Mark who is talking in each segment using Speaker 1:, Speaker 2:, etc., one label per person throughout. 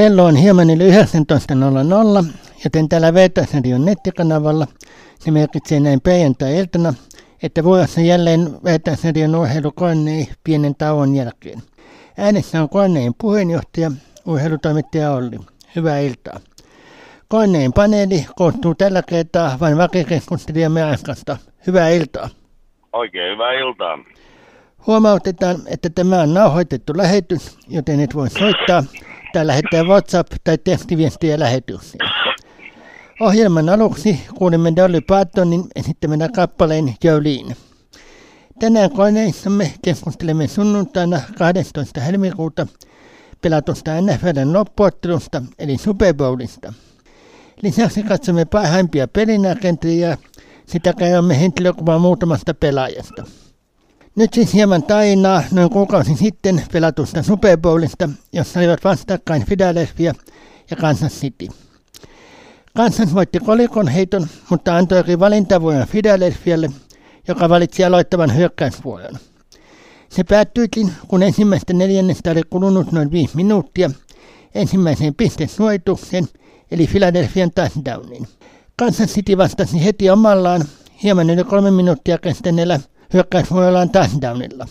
Speaker 1: Kello on hieman yli 19.00, joten täällä Veetasradion nettikanavalla se merkitsee näin perjantai-iltana, että vuorossa jälleen Veetasradion urheilu Kornei pienen tauon jälkeen. Äänessä on Kornein puheenjohtaja, urheilutoimittaja Olli. Hyvää iltaa. Kornein paneeli koostuu tällä kertaa vain vakikeskustelijamme Askasta. Hyvää iltaa.
Speaker 2: Oikein hyvää iltaa.
Speaker 1: Huomautetaan, että tämä on nauhoitettu lähetys, joten et voi soittaa tai lähettää WhatsApp- tai tekstiviestiä lähetykseen. Ohjelman aluksi kuulimme Dolly Partonin esittämänä kappaleen Jolene. Tänään koneissamme keskustelemme sunnuntaina 12. helmikuuta pelatusta NFLn loppuottelusta eli Super Bowlista. Lisäksi katsomme parhaimpia pelinakentia sitä käymme henkilökuvaa muutamasta pelaajasta. Nyt siis hieman tainaa noin kuukausi sitten pelatusta Super Bowlista, jossa olivat vastakkain Philadelphia ja Kansas City. Kansas voitti kolikon heiton, mutta antoi valintavuoden Philadelphialle, joka valitsi aloittavan hyökkäysvuoron. Se päättyikin, kun ensimmäistä neljännestä oli kulunut noin viisi minuuttia ensimmäiseen pistesuojitukseen, eli Philadelphian touchdowniin. Kansas City vastasi heti omallaan hieman yli kolme minuuttia kestäneellä hyökkäysvuorollaan touchdownilla.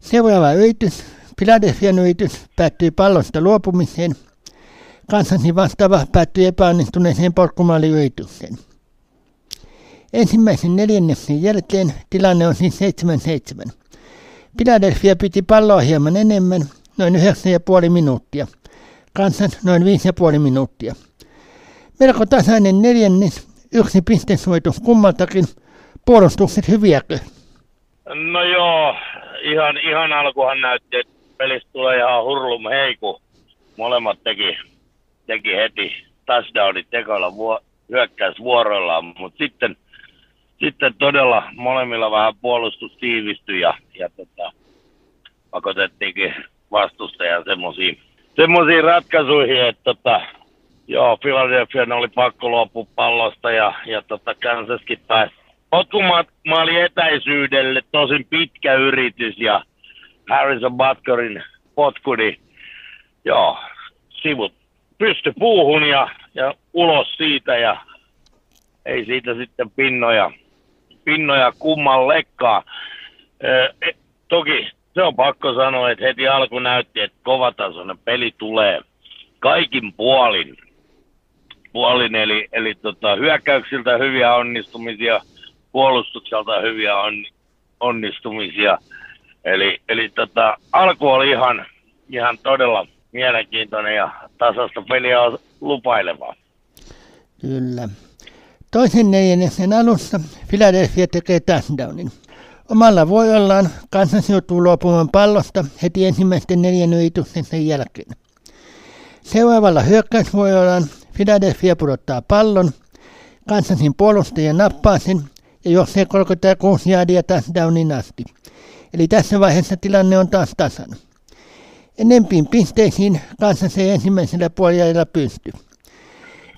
Speaker 1: Seuraava yritys, Philadelphian yritys, päättyi pallosta luopumiseen. Kansasin vastaava päättyi epäonnistuneeseen porkkumaaliyritykseen. Ensimmäisen neljänneksen jälkeen tilanne on siis 7-7. Philadelphia piti palloa hieman enemmän, noin 9,5 minuuttia. Kansas noin 5,5 minuuttia. Melko tasainen neljännes, yksi pistesuojitus kummaltakin. Puolustukset hyviäkö?
Speaker 2: No joo, ihan, ihan alkuhan näytti, että pelistä tulee ihan hurlum heiku. Molemmat teki, teki heti touchdownit tekoilla vuo, hyökkäysvuoroillaan, mutta sitten, sitten todella molemmilla vähän puolustus tiivistyi ja, ja tota, pakotettiinkin vastustajan semmoisiin semmoisiin ratkaisuihin, että tota, joo, Philadelphia oli pakko luopua pallosta ja, ja tota, Kansaskin pääsi potkumaali etäisyydelle, tosin pitkä yritys ja Harrison Butkerin potkuni, joo, sivut pysty puuhun ja, ja ulos siitä ja ei siitä sitten pinnoja, pinnoja kummallekaan. E, toki se on pakko sanoa, että heti alku näytti, että kovatasoinen peli tulee kaikin puolin. puolin eli eli tota, hyökkäyksiltä hyviä onnistumisia, puolustukselta hyviä on, onnistumisia. Eli, eli tota, alku oli ihan, ihan todella mielenkiintoinen ja tasasta peliä on lupailevaa.
Speaker 1: Kyllä. Toisen neljänneksen alussa Philadelphia tekee touchdownin. Omalla voiollaan Kansas joutuu luopumaan pallosta heti ensimmäisten neljän yrityksen jälkeen. Seuraavalla hyökkäysvuorollaan Philadelphia pudottaa pallon, Kansasin puolustaja nappaa sen ja juoksee 36 jaadia touchdownin asti. Eli tässä vaiheessa tilanne on taas tasan. Enempiin pisteisiin Kansas ei ensimmäisellä puolella pysty.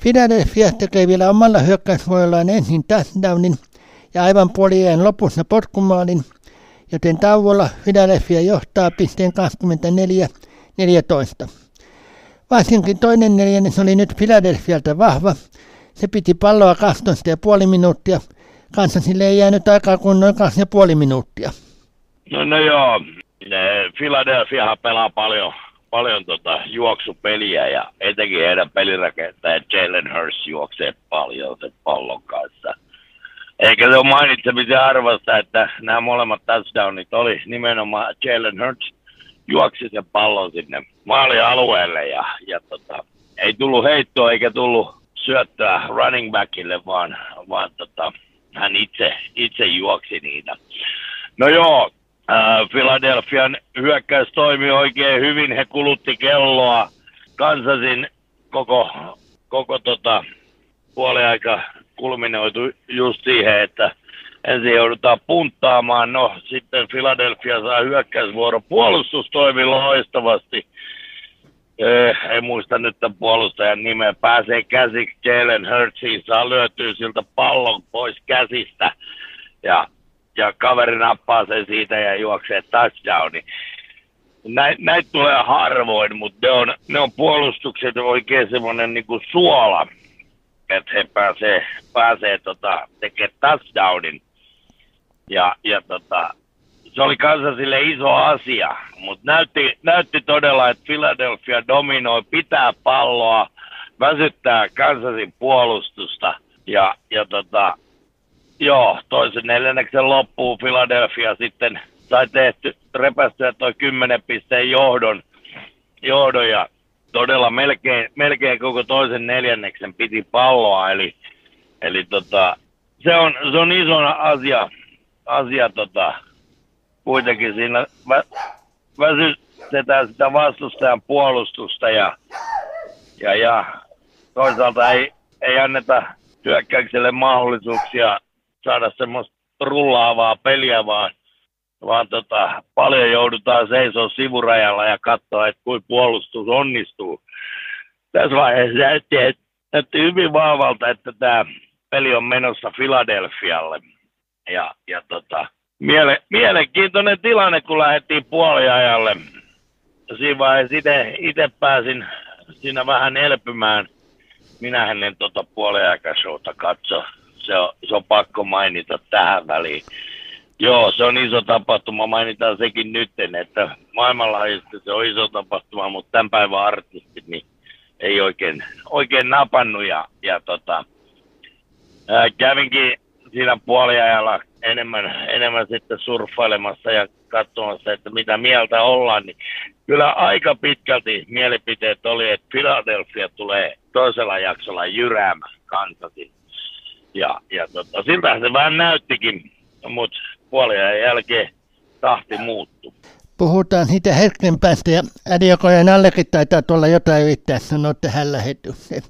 Speaker 1: Philadelphia tekee vielä omalla hyökkäysvuorollaan ensin touchdownin ja aivan puolien lopussa potkumaalin, joten tauolla Philadelphia johtaa pisteen 24-14. Varsinkin toinen neljännes oli nyt Philadelphialta vahva. Se piti palloa 12,5 minuuttia. Kansasille ei jäänyt aikaa kuin noin 2,5 minuuttia.
Speaker 2: No, no joo, Philadelphia pelaa paljon, paljon tota juoksupeliä ja etenkin heidän pelirakentaja Jalen Hurst juoksee paljon sen pallon kanssa. Eikä se ole mainitsemisen arvosta, että nämä molemmat touchdownit oli nimenomaan Jalen Hurts juoksi sen pallon sinne maalialueelle ja, ja tota, ei tullut heittoa eikä tullut syöttöä running backille, vaan, vaan tota, hän itse, itse juoksi niitä. No joo, äh, Philadelphian hyökkäys toimi oikein hyvin, he kulutti kelloa. Kansasin koko, koko tota, puoliaika kulminoitu just siihen, että ensin joudutaan punttaamaan. No sitten Philadelphia saa hyökkäysvuoro. Puolustus toimi loistavasti. Eh, en muista nyt tämän puolustajan nimeä. Pääsee käsiksi Jalen Hurtsiin, saa lyötyä siltä pallon pois käsistä. Ja, ja kaveri nappaa sen siitä ja juoksee touchdowni. näitä näit tulee harvoin, mutta ne on, ne on puolustukset oikein semmoinen niin kuin suola, että he pääsee, pääsee tota, tekemään touchdownin. Ja, ja tota, se oli sille iso asia, mutta näytti, näytti todella, että Philadelphia dominoi, pitää palloa, väsyttää Kansasin puolustusta. Ja, ja tota, joo, toisen neljänneksen loppuun Philadelphia sitten sai tehty, repästyä toi 10 pisteen johdon, johdon ja todella melkein, melkein koko toisen neljänneksen piti palloa, eli, eli tota, se, on, se on iso asia, asia tota, kuitenkin siinä vä, väsytetään sitä vastustajan puolustusta ja, ja, ja toisaalta ei, ei anneta hyökkäykselle mahdollisuuksia saada semmoista rullaavaa peliä, vaan, vaan tota, paljon joudutaan seisoa sivurajalla ja katsoa, että kuin puolustus onnistuu. Tässä vaiheessa näytti, näytti hyvin vahvalta, että tämä peli on menossa Filadelfialle. Ja, ja tota, miele, mielenkiintoinen tilanne, kun lähdettiin puoliajalle. Siinä vaiheessa itse pääsin siinä vähän elpymään. Minä en tota puoliaikashouta katso. Se on, se on pakko mainita tähän väliin. Joo, se on iso tapahtuma. Mainitaan sekin nyt, että maailmanlaajuisesti se on iso tapahtuma, mutta tämän päivän artistit niin ei oikein, oikein napannut. Ja, ja tota, ää, kävinkin siinä puoliajalla enemmän, enemmän sitten surffailemassa ja katsomassa, että mitä mieltä ollaan, niin kyllä aika pitkälti mielipiteet oli, että Philadelphia tulee toisella jaksolla jyräämään Kansasin. Ja, ja tota, siltä se vähän näyttikin, mutta puolien jälkeen tahti muuttuu.
Speaker 1: Puhutaan siitä hetken päästä ja Adiokojen allekin taitaa tuolla jotain yrittää sanoa tähän lähetykseen.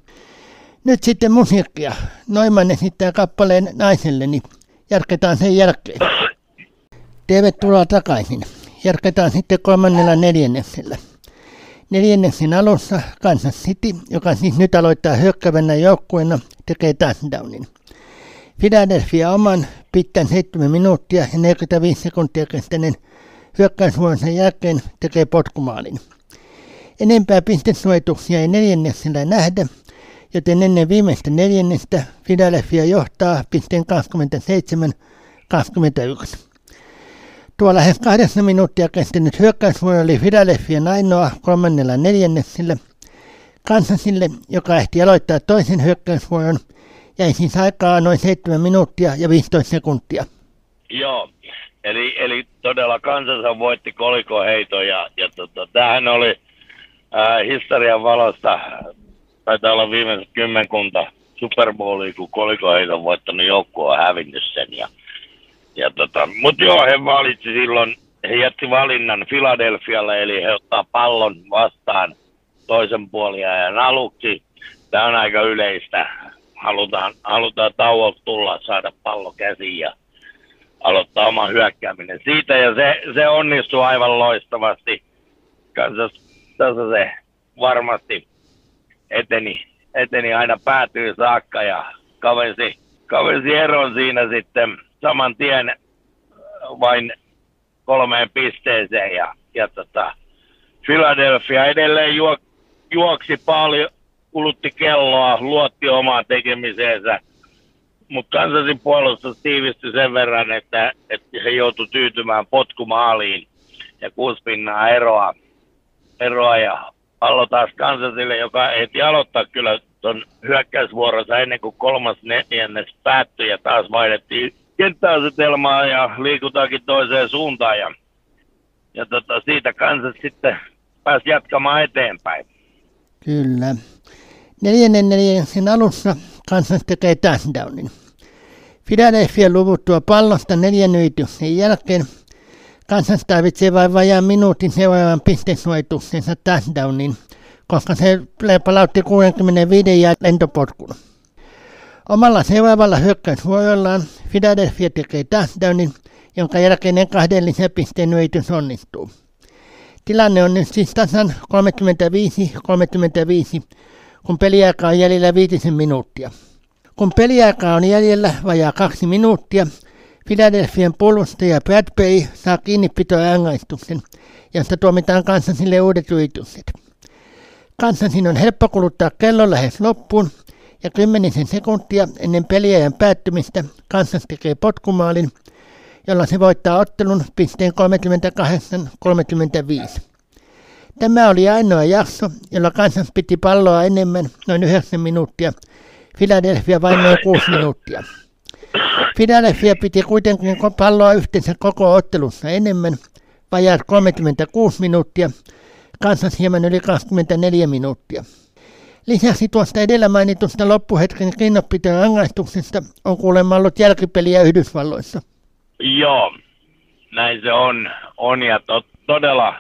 Speaker 1: Nyt sitten musiikkia. Noiman esittää kappaleen naiselleni. Niin Jatketaan sen jälkeen. Tervetuloa takaisin. Jatketaan sitten kolmannella neljänneksellä. Neljänneksen alussa Kansas City, joka siis nyt aloittaa hyökkävänä joukkueena, tekee touchdownin. Philadelphia oman pitkän 7 minuuttia ja 45 sekuntia kestäneen hyökkäysvuoronsa jälkeen tekee potkumaalin. Enempää pistesuojituksia ei neljänneksellä nähdä, joten ennen viimeistä neljännestä Philadelphia johtaa pisteen 27-21. Tuo lähes kahdeksan minuuttia kestänyt hyökkäysvuoro oli Philadelphian ainoa kolmannella neljänneksellä. Kansasille, joka ehti aloittaa toisen hyökkäysvuoron, jäi siis aikaa noin 7 minuuttia ja 15 sekuntia.
Speaker 2: Joo, eli, eli todella Kansas voitti kolikoheiton ja, ja tota, tämähän oli äh, historian valosta taitaa olla viimeiset kymmenkunta Super Bowlia, kun kolikoheita voittanut joukkue on hävinnyt sen. Ja, ja tota, Mutta joo, he valitsi silloin, he jätti valinnan Filadelfialle, eli he ottaa pallon vastaan toisen puoliajan aluksi. Tämä on aika yleistä. Halutaan, halutaan tauolta tulla, saada pallo käsiin ja aloittaa oma hyökkääminen siitä. Ja se, se onnistuu aivan loistavasti. Kansas, tässä se varmasti eteni, eteni aina päätyy saakka ja kavensi, kavensi eron siinä sitten saman tien vain kolmeen pisteeseen ja, ja tota, Philadelphia edelleen juo, juoksi paljon, kulutti kelloa, luotti omaan tekemiseensä, mutta kansasin puolustus tiivistyi sen verran, että, että he joutui tyytymään potkumaaliin ja kuusi pinnaa eroa, eroa ja pallo taas Kansasille, joka ehti aloittaa kyllä tuon hyökkäysvuoronsa ennen kuin kolmas neljännes päättyi ja taas vaihdettiin kenttäasetelmaa ja liikutaankin toiseen suuntaan ja, ja tota, siitä Kansas sitten pääsi jatkamaan eteenpäin.
Speaker 1: Kyllä. Neljännen neljänneksen alussa Kansas tekee touchdownin. Philadelphia luvuttua pallosta neljän jälkeen – Kansas tarvitsee vain vajaan minuutin seuraavan pistesuojituksensa touchdownin, koska se palautti 65 ja lentopotkun. Omalla seuraavalla hyökkäysvuorollaan Philadelphia tekee touchdownin, jonka jälkeinen kahden lisäpisteen yritys onnistuu. Tilanne on nyt siis tasan 35-35, kun peliaika on jäljellä viitisen minuuttia. Kun peliaika on jäljellä vajaa kaksi minuuttia, Philadelphian puolustaja Brad Bay saa kiinnipitorangaistuksen, josta tuomitaan Kansansille uudet yritykset. Kansansin on helppo kuluttaa kello lähes loppuun, ja kymmenisen sekuntia ennen peliajan päättymistä Kansas tekee potkumaalin, jolla se voittaa ottelun pisteen 38-35. Tämä oli ainoa jakso, jolla Kansas piti palloa enemmän, noin 9 minuuttia. Philadelphia vain noin 6 minuuttia. Philadelphia piti kuitenkin palloa yhteensä koko ottelussa enemmän, vajaat 36 minuuttia, Kansas hieman yli 24 minuuttia. Lisäksi tuosta edellä mainitusta loppuhetken kiinnopitojen rangaistuksesta on kuulemma ollut jälkipeliä Yhdysvalloissa.
Speaker 2: Joo, näin se on. on ja to, todella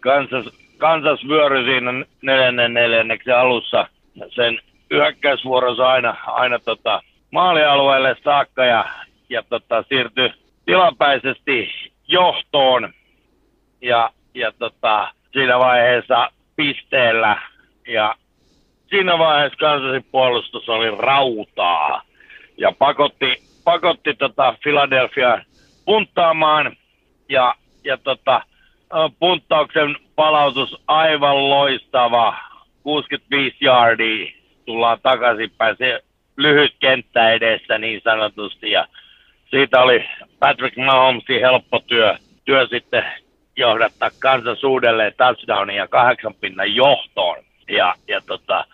Speaker 2: Kansas, Kansas vyöry siinä neljännen neljänneksen alussa sen hyökkäysvuorossa aina, aina tota, maalialueelle saakka ja, ja tota, siirtyi tilapäisesti johtoon. Ja, ja tota, siinä vaiheessa pisteellä. Ja siinä vaiheessa kansallisin puolustus oli rautaa. Ja pakotti, pakotti tota Philadelphia punttaamaan. Ja, ja tota, punttauksen palautus aivan loistava, 65 yardia tullaan takaisinpäin, se lyhyt kenttä edessä niin sanotusti ja siitä oli Patrick Mahomesin helppo työ, työ sitten johdattaa Kansas uudelleen touchdownin ja kahdeksan pinnan johtoon. Ja, ja tota,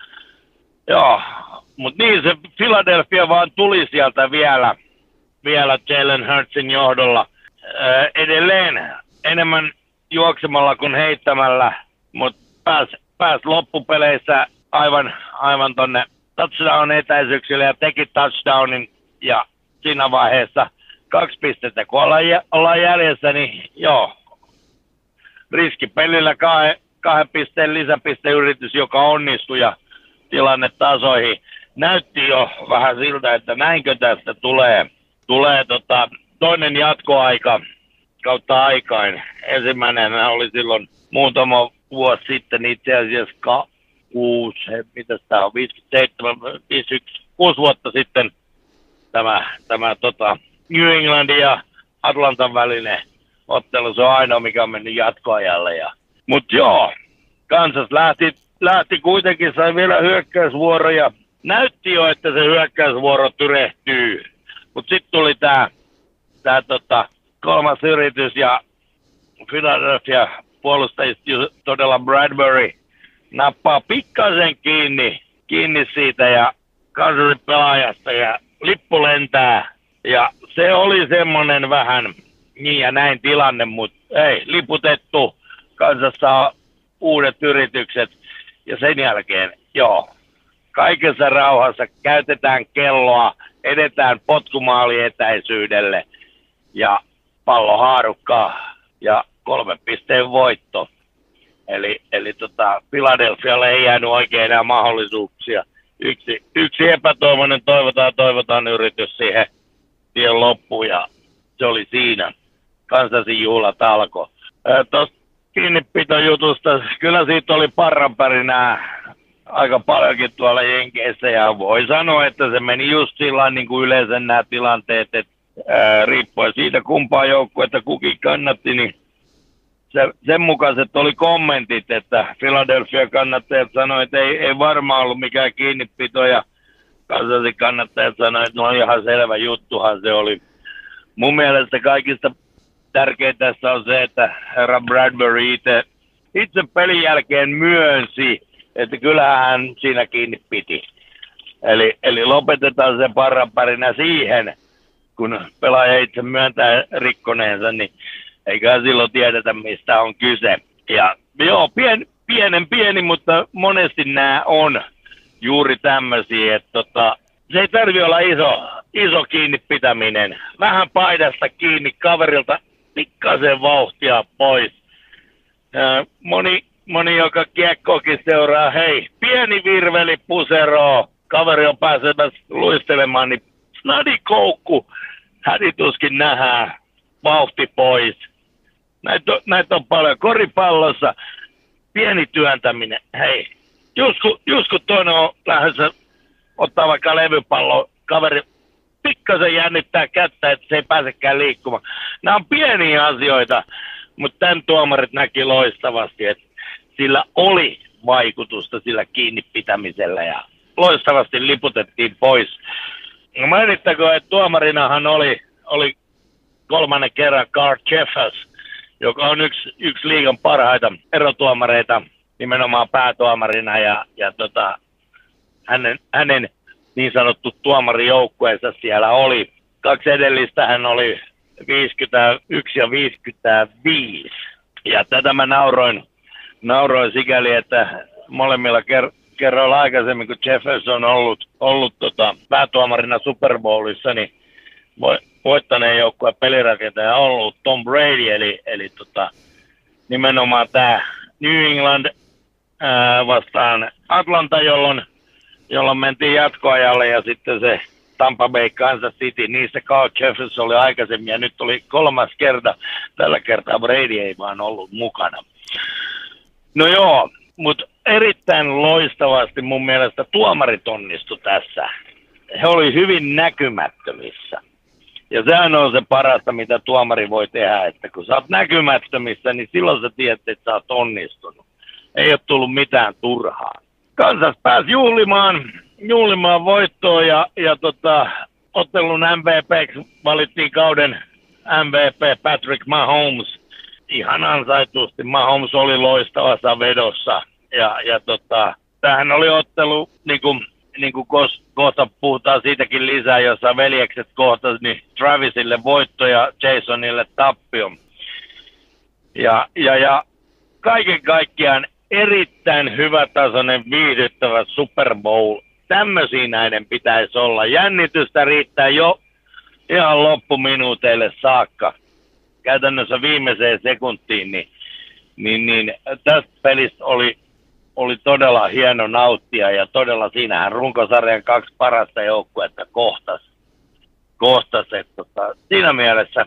Speaker 2: joo, mutta niin se Philadelphia vaan tuli sieltä vielä, vielä Jalen Hurtsin johdolla. Ää, edelleen enemmän juoksemalla kuin heittämällä, mutta pääs, pääs loppupeleissä aivan, aivan tonne touchdown etäisyyksille ja teki touchdownin ja siinä vaiheessa kaksi pistettä, kun ollaan, ollaan jäljessä, niin joo, riskipelillä kahden, kahden pisteen lisäpisteyritys, joka onnistui ja tilanne tasoihin. Näytti jo vähän siltä, että näinkö tästä tulee, tulee tota, toinen jatkoaika kautta aikain. Ensimmäinen oli silloin muutama vuosi sitten itse asiassa kuusi, mitä tämä on, 57, 51, kuusi vuotta sitten tämä, tämä tota, New Englandin ja Atlantan välinen ottelu, se on ainoa, mikä on mennyt jatkoajalle. Ja... Mutta joo, Kansas lähti, lähti kuitenkin, sai vielä hyökkäysvuoroja. Näytti jo, että se hyökkäysvuoro tyrehtyy. Mutta sitten tuli tämä tää, tota, kolmas yritys ja Philadelphia puolustajista todella Bradbury nappaa pikkasen kiinni, kiinni siitä ja Kansasin pelaajasta ja lippu lentää. Ja se oli semmoinen vähän niin ja näin tilanne, mutta ei, liputettu, kanssa saa uudet yritykset ja sen jälkeen, joo, kaikessa rauhassa käytetään kelloa, edetään potkumaali etäisyydelle ja pallo haarukkaa ja kolme pisteen voitto. Eli, eli tota, Philadelphialle ei jäänyt oikein enää mahdollisuuksia. Yksi, yksi epätoivoinen toivotaan, toivotaan yritys siihen tien loppuun ja se oli siinä. Kansasin juhlat alkoi. Tuosta kiinnipitojutusta, kyllä siitä oli parranpärinää aika paljonkin tuolla Jenkeissä ja voi sanoa, että se meni just sillä niin kuin yleensä nämä tilanteet, että ää, riippuen siitä kumpaa joukkuetta kukin kannatti, niin se, sen mukaiset oli kommentit, että Philadelphia kannattajat sanoivat, että ei, ei varmaan ollut mikään kiinnipito ja kansalliset kannattajat sanoivat, että no ihan selvä juttuhan se oli. Mun mielestä kaikista tärkeintä tässä on se, että herra Bradbury itse, itse pelin jälkeen myönsi, että kyllähän siinä kiinni piti. Eli, eli lopetetaan se parranpärinä siihen, kun pelaaja itse myöntää rikkoneensa, niin eikä silloin tiedetä, mistä on kyse. Ja joo, pien, pienen pieni, mutta monesti nämä on juuri tämmöisiä, että tota, se ei tarvi olla iso, iso kiinni pitäminen. Vähän paidasta kiinni kaverilta pikkasen vauhtia pois. Ja moni, moni, joka kiekkokin seuraa, hei, pieni virveli pusero, kaveri on pääsemässä luistelemaan, niin snadikoukku, hädituskin nähdään, vauhti pois. Näitä on, näitä on paljon. Koripallossa pieni työntäminen, hei, just kun toinen on lähdössä ottaa vaikka levypallo, kaveri, pik, pikkasen jännittää kättä, että se ei pääsekään liikkumaan. Nämä on pieniä asioita, mutta tämän tuomarit näki loistavasti, että sillä oli vaikutusta sillä kiinni pitämisellä ja loistavasti liputettiin pois. No mainittakoon, että tuomarinahan oli, oli kolmannen kerran Carl Jeffers, joka on yksi, yksi liigan parhaita erotuomareita nimenomaan päätuomarina ja, ja tota, hänen, hänen niin sanottu tuomarijoukkueensa siellä oli. Kaksi edellistä hän oli 51 ja 55. Ja tätä mä nauroin, nauroin sikäli, että molemmilla ker- kerroilla aikaisemmin, kun Jefferson on ollut, ollut tota, päätuomarina Super Bowlissa, niin voittaneen joukkueen pelirakentaja ollut Tom Brady, eli, eli tota, nimenomaan tämä New England ää, vastaan Atlanta, jolloin, jolloin mentiin jatkoajalle ja sitten se Tampa Bay Kansas City, niissä Carl Jefferson oli aikaisemmin ja nyt oli kolmas kerta. Tällä kertaa Brady ei vaan ollut mukana. No joo, mutta erittäin loistavasti mun mielestä tuomarit onnistu tässä. He oli hyvin näkymättömissä. Ja sehän on se parasta, mitä tuomari voi tehdä, että kun sä oot näkymättömissä, niin silloin sä tiedät, että sä oot onnistunut. Ei ole tullut mitään turhaa. Kansas pääsi juhlimaan, juhlimaan voittoon ja, ja tota, ottelun MVP valittiin kauden MVP Patrick Mahomes. Ihan ansaitusti. Mahomes oli loistavassa vedossa. Ja, ja tota, tämähän oli ottelu, niin kuin niin kuin kohta puhutaan siitäkin lisää, jossa veljekset kohtas, niin Travisille voitto ja Jasonille tappio. Ja, ja, ja kaiken kaikkiaan erittäin hyvätasoinen, viihdyttävä Super Bowl. Tämmöisiä näiden pitäisi olla. Jännitystä riittää jo ihan loppuminuuteille saakka. Käytännössä viimeiseen sekuntiin, niin, niin, niin tästä pelistä oli oli todella hieno nauttia ja todella siinähän runkosarjan kaksi parasta joukkuetta kohtas. kohtas että tota, siinä mielessä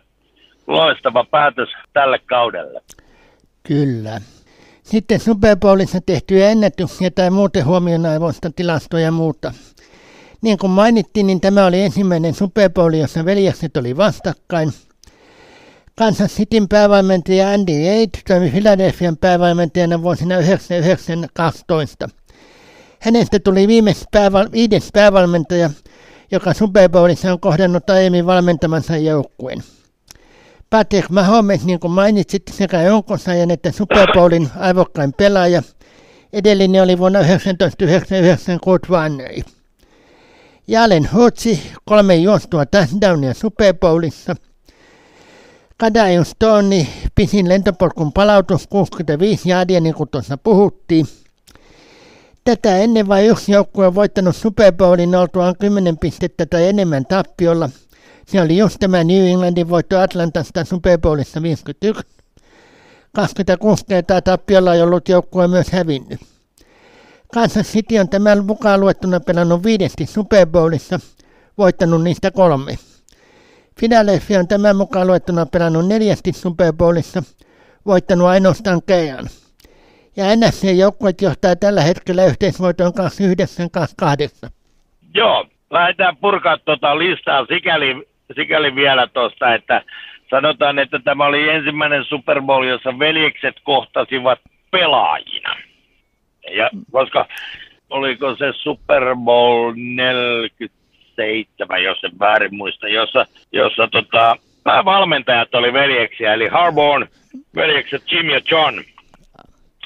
Speaker 2: loistava päätös tälle kaudelle.
Speaker 1: Kyllä. Sitten Super Bowlissa tehtyjä ennätyksiä tai muuten huomionaivoista tilastoja ja muuta. Niin kuin mainittiin, niin tämä oli ensimmäinen Super Bowl, jossa veljekset oli vastakkain – Kansas Cityn päävalmentaja Andy Reid toimi Philadelphian päävalmentajana vuosina 1912. Hänestä tuli viimeis pääval- viides päävalmentaja, joka Super Bowlissa on kohdannut aiemmin valmentamansa joukkueen. Patrick Mahomes, niin kuin mainitsit, sekä jonkosajan että Super Bowlin aivokkain pelaaja. Edellinen oli vuonna 1999 Kurt Warneri. Jalen Hurtsi, kolme juostua touchdownia Super Bowlissa – Kadajun Stone, pisin lentopolkun palautus 65 jaadia, niin kuin tuossa puhuttiin. Tätä ennen vain yksi joukkue on voittanut Super Bowlin oltuaan 10 pistettä tai enemmän tappiolla. Se oli just tämä New Englandin voitto Atlantasta Super Bowlissa 51. 26 kertaa tappiolla on ollut joukkue myös hävinnyt. Kansas City on tämän mukaan luettuna pelannut viidesti Super Bowlissa, voittanut niistä kolme. Philadelphia on tämän mukaan luettuna pelannut neljästi Super Bowlissa, voittanut ainoastaan Kean. Ja NFC-joukkueet johtaa tällä hetkellä yhteisvoitoon 29-28.
Speaker 2: Joo, lähdetään purkaa tuota listaa sikäli, sikäli vielä tuosta, että sanotaan, että tämä oli ensimmäinen Super Bowl, jossa veljekset kohtasivat pelaajina. Ja koska oliko se Super Bowl 40 seitsemän, jos en väärin muista, jossa, jossa tota, päävalmentajat oli veljeksiä, eli Harborn veljekset Jim ja John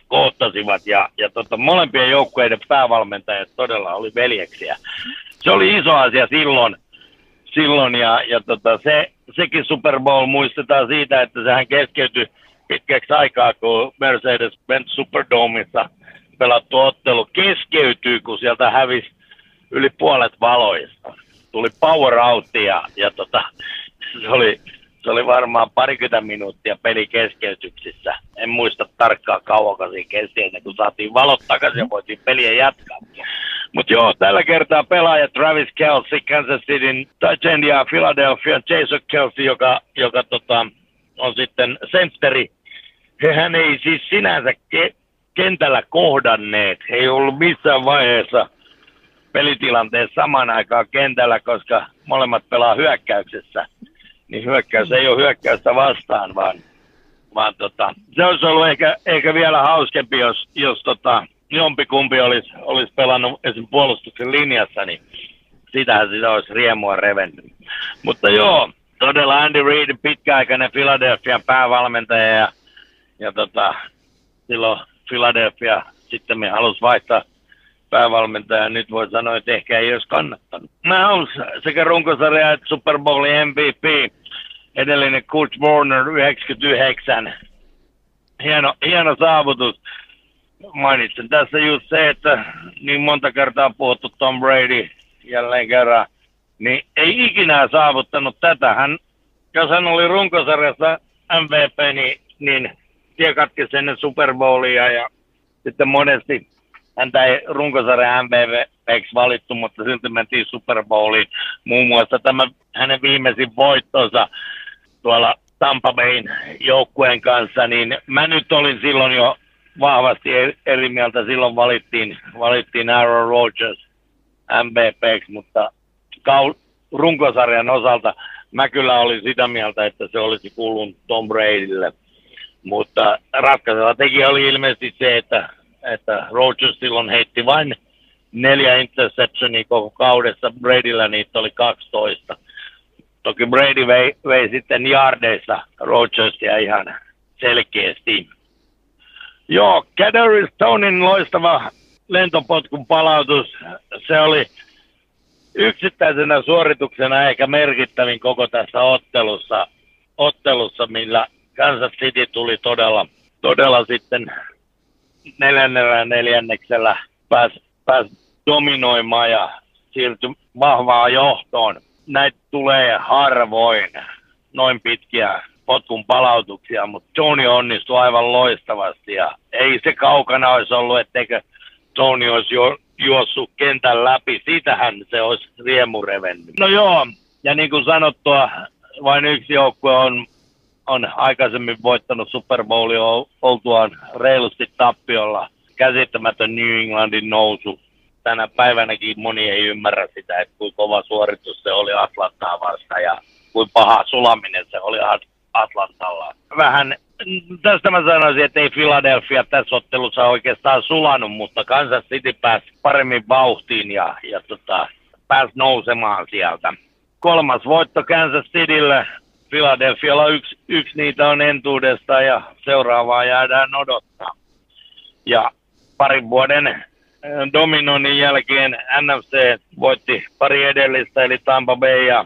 Speaker 2: kohtasivat ja, ja tota, molempien joukkueiden päävalmentajat todella oli veljeksiä. Se oli iso asia silloin, silloin ja, ja tota, se, sekin Super Bowl muistetaan siitä, että sehän keskeytyi pitkäksi aikaa, kun Mercedes-Benz Superdomeissa pelattu ottelu keskeytyy, kun sieltä hävisi yli puolet valoista. Tuli power out ja, ja tota, se, oli, se oli varmaan parikymmentä minuuttia peli keskeytyksissä. En muista tarkkaan kauanko siinä kesti ennen kuin saatiin valot takaisin ja voitiin peliä jatkaa. Mutta joo, tällä kertaa pelaaja Travis Kelsey, Kansas Cityn Titan ja Philadelphia Jason Kelsey, joka, joka tota, on sitten sentteri. Hän ei siis sinänsä ke- kentällä kohdanneet. He ei ollut missään vaiheessa – pelitilanteessa samaan aikaan kentällä, koska molemmat pelaa hyökkäyksessä. Niin hyökkäys ei ole hyökkäystä vastaan, vaan, vaan tota, se olisi ollut ehkä, ehkä vielä hauskempi, jos, jos tota, jompikumpi olisi, olisi pelannut esimerkiksi puolustuksen linjassa, niin sitähän sitä olisi riemua revennyt. Mutta joo, todella Andy Reid, pitkäaikainen Philadelphia päävalmentaja ja, ja tota, silloin Philadelphia sitten me halusi vaihtaa päävalmentaja. Nyt voi sanoa, että ehkä ei olisi kannattanut. Mä olen sekä runkosarja että Super Bowlin MVP. Edellinen Coach Warner 99. Hieno, hieno saavutus. Mainitsen tässä just se, että niin monta kertaa puhuttu Tom Brady jälleen kerran, niin ei ikinä saavuttanut tätä. Hän, jos hän oli runkosarjassa MVP, niin, niin tie katkesi ennen Super Bowlia ja sitten monesti häntä ei runkosarjan MVPksi valittu, mutta silti mentiin Super Bowliin. Muun muassa tämä hänen viimeisin voittonsa tuolla Tampa Bayn joukkueen kanssa, niin mä nyt olin silloin jo vahvasti eri mieltä. Silloin valittiin, valittiin Aaron Rodgers MVPksi, mutta kaul- runkosarjan osalta mä kyllä olin sitä mieltä, että se olisi kuulunut Tom Bradylle. Mutta ratkaiseva tekijä oli ilmeisesti se, että että Rogers silloin heitti vain neljä interceptionia koko kaudessa, Bradyllä niitä oli 12. Toki Brady vei, vei sitten yardeissa Rogersia ihan selkeästi. Joo, Stonein loistava lentopotkun palautus, se oli yksittäisenä suorituksena eikä merkittävin koko tässä ottelussa, ottelussa millä Kansas City tuli todella, todella sitten neljännellä neljänneksellä pääsi pääs dominoimaan ja siirtyi vahvaan johtoon. Näitä tulee harvoin, noin pitkiä potkun palautuksia, mutta Tony onnistui aivan loistavasti ja ei se kaukana olisi ollut, etteikö Tony olisi jo, juossut kentän läpi. Siitähän se olisi riemu revennyt. No joo, ja niin kuin sanottua, vain yksi joukkue on on aikaisemmin voittanut Super Bowlia oltuaan reilusti tappiolla. Käsittämätön New Englandin nousu. Tänä päivänäkin moni ei ymmärrä sitä, että kuinka kova suoritus se oli Atlantaa vasta ja kuinka paha sulaminen se oli Atlantalla. Vähän tästä mä sanoisin, että ei Philadelphia tässä ottelussa oikeastaan sulanut, mutta Kansas City pääsi paremmin vauhtiin ja, ja tota, pääsi nousemaan sieltä. Kolmas voitto Kansas Citylle Philadelphialla yksi, yksi niitä on entuudesta ja seuraavaa jäädään odottaa. Ja parin vuoden äh, dominoinnin jälkeen NFC voitti pari edellistä, eli Tampa Bay ja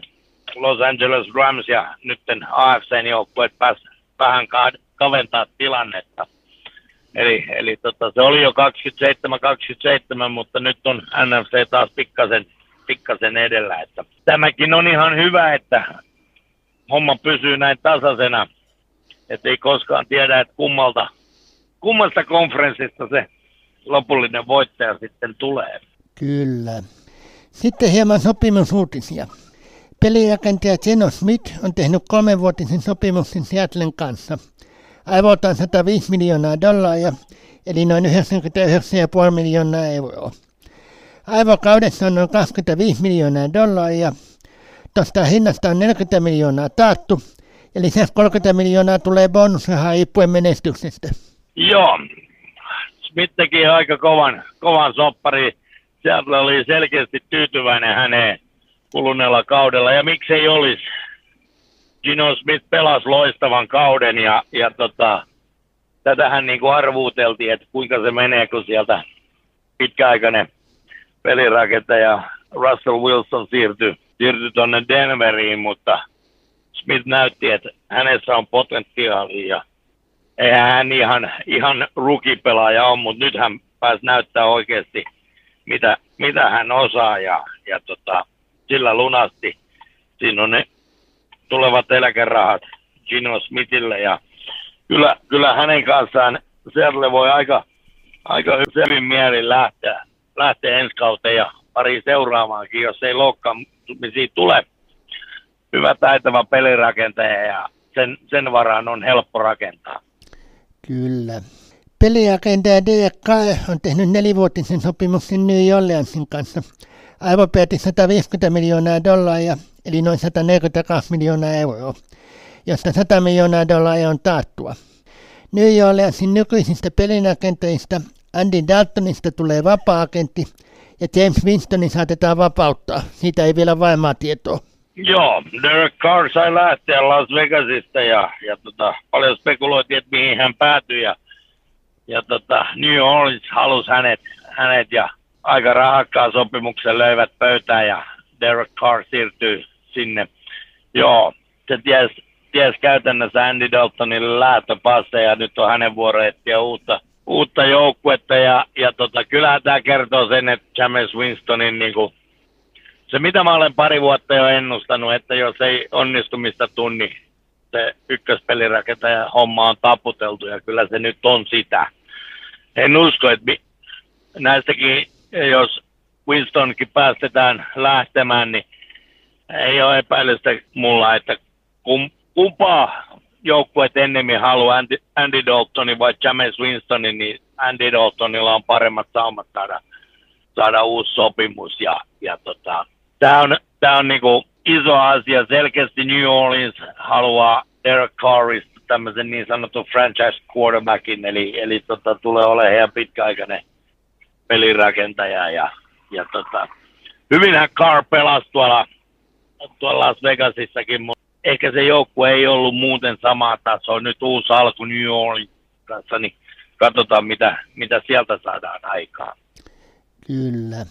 Speaker 2: Los Angeles Rams, ja nyt AFCn joukkueet pääsi vähän kaventaa tilannetta. Eli, eli tota, se oli jo 27-27, mutta nyt on NFC taas pikkasen, pikkasen edellä. Että tämäkin on ihan hyvä, että homma pysyy näin tasaisena, että ei koskaan tiedä, että kummalta, kummasta konferenssista se lopullinen voittaja sitten tulee.
Speaker 1: Kyllä. Sitten hieman sopimusuutisia. Pelirakentaja Geno Smith on tehnyt kolmenvuotisen sopimuksen Seattlen kanssa. Aivoltaan 105 miljoonaa dollaria, eli noin 99,5 miljoonaa euroa. Aivokaudessa on noin 25 miljoonaa dollaria, tuosta hinnasta on 40 miljoonaa taattu, ja lisäksi 30 miljoonaa tulee bonusrahaa riippuen menestyksestä.
Speaker 2: Joo, Smith teki aika kovan, kovan soppari. Sieltä oli selkeästi tyytyväinen häneen kuluneella kaudella, ja miksei olisi. Gino Smith pelasi loistavan kauden, ja, ja tota, tätähän niin kuin arvuuteltiin, että kuinka se menee, kun sieltä pitkäaikainen pelirakentaja Russell Wilson siirtyi siirtyi tuonne Denveriin, mutta Smith näytti, että hänessä on potentiaalia eihän hän ihan, ihan rukipelaaja ole, mutta nyt hän pääsi näyttää oikeasti, mitä, mitä hän osaa ja, ja tota, sillä lunasti. Siinä on ne tulevat eläkerahat Gino Smithille ja kyllä, kyllä hänen kanssaan Serle voi aika, aika hyvin mielin lähteä, lähteä ensi kauteen ja pari seuraavaankin, jos ei loukkaantumisia tule. Hyvä taitava pelirakentaja ja sen, sen varaan on helppo rakentaa.
Speaker 1: Kyllä. Pelirakentaja DK on tehnyt nelivuotisen sopimuksen New Orleansin kanssa. Aivopeäti 150 miljoonaa dollaria, eli noin 142 miljoonaa euroa, josta 100 miljoonaa dollaria on taattua. New Orleansin nykyisistä pelinakenteista Andy Daltonista tulee vapaa-agentti ja James Winstonin saatetaan vapauttaa. Siitä ei vielä varmaa tietoa.
Speaker 2: Joo, Derek Carr sai lähteä Las Vegasista ja, ja tota, paljon spekuloitiin, että mihin hän päätyi. Ja, ja tota, New Orleans halusi hänet, hänet ja aika rahakkaan sopimuksen löivät pöytään ja Derek Carr siirtyy sinne. Joo, se ties, ties käytännössä Andy Daltonille lähtöpasseja ja nyt on hänen vuoro etsiä uutta, uutta joukkuetta ja, ja tota, kyllähän tämä kertoo sen, että James Winstonin niin kuin, se mitä mä olen pari vuotta jo ennustanut, että jos ei onnistumista tunni, se ykköspelirakentaja homma on taputeltu ja kyllä se nyt on sitä. En usko, että näistäkin, jos Winstonkin päästetään lähtemään, niin ei ole epäilystä mulla, että kum, kumpaa joukkueet ennemmin haluaa Andy, Andy Daltonin vai James Winstonin, niin Andy Daltonilla on paremmat saumat saada, saada uusi sopimus. Ja, ja tota, tämä on, tää on niinku iso asia. Selkeästi New Orleans haluaa Derek Carrista tämmöisen niin sanotun franchise quarterbackin, eli, eli tota, tulee olemaan heidän pitkäaikainen pelirakentaja. Ja, ja tota, hyvinhän Carr pelasi tuolla, tuolla Las Vegasissakin, mutta ehkä se joukkue ei ollut muuten samaa tasoa. Nyt uusi alku New Orleans kanssa, niin katsotaan mitä, mitä sieltä saadaan aikaan.
Speaker 1: Kyllä.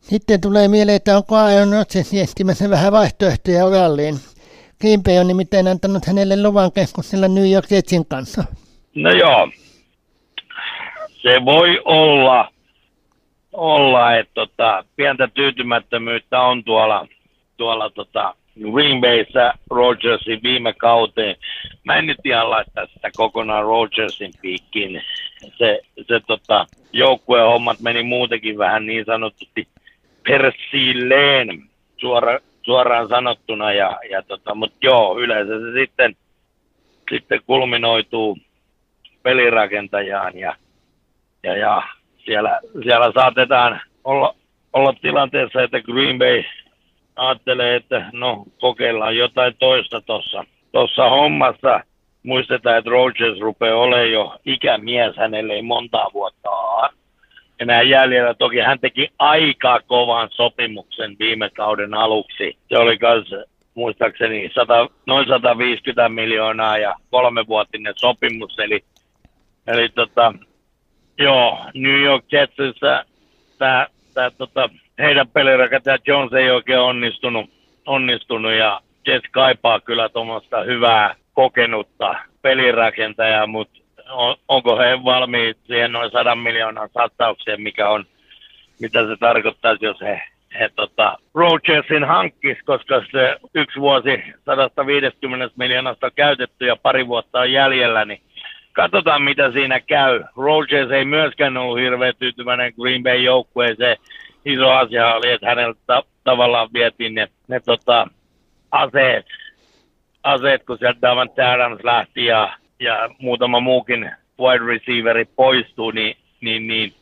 Speaker 1: Sitten tulee mieleen, että onko Aaron Rodgers etsimässä vähän vaihtoehtoja uralleen. Green on nimittäin antanut hänelle luvan keskustella New York Jetsin kanssa.
Speaker 2: No joo, se voi olla, olla että tota, pientä tyytymättömyyttä on tuolla, tuolla tota, Green Bayssä Rodgersin viime kauteen. Mä en nyt ihan laittaa sitä kokonaan Rodgersin piikkiin. Se, se tota, joukkueen hommat meni muutenkin vähän niin sanotusti persilleen suora, suoraan sanottuna. Ja, ja tota, Mutta joo, yleensä se sitten, sitten kulminoituu pelirakentajaan ja, ja, ja siellä, siellä saatetaan olla, olla tilanteessa, että Green Bay ajattelee, että no kokeillaan jotain toista tuossa tossa hommassa. Muistetaan, että Rogers rupeaa olemaan jo ikämies, hänelle ei montaa vuotta enää jäljellä. Toki hän teki aika kovan sopimuksen viime kauden aluksi. Se oli myös muistaakseni 100, noin 150 miljoonaa ja kolmevuotinen sopimus. Eli, eli tota, joo, New York Jetsissä tämä tota, heidän pelirakentaja Jones ei oikein onnistunut, onnistunut ja Jets kaipaa kyllä tuommoista hyvää kokenutta pelirakentajaa, mutta on, onko he valmiit siihen noin sadan miljoonan satsaukseen, mikä on, mitä se tarkoittaisi, jos he, he tota, Rogersin hankkis, koska se yksi vuosi 150 miljoonasta on käytetty ja pari vuotta on jäljellä, niin katsotaan mitä siinä käy. Rogers ei myöskään ollut hirveän tyytyväinen Green Bay joukkueeseen. Iso asia oli, että häneltä ta- tavallaan vietiin ne, ne tota, aseet, aseet, kun sieltä Davante Adams lähti ja ja muutama muukin wide receiveri poistuu, niin, niin, niin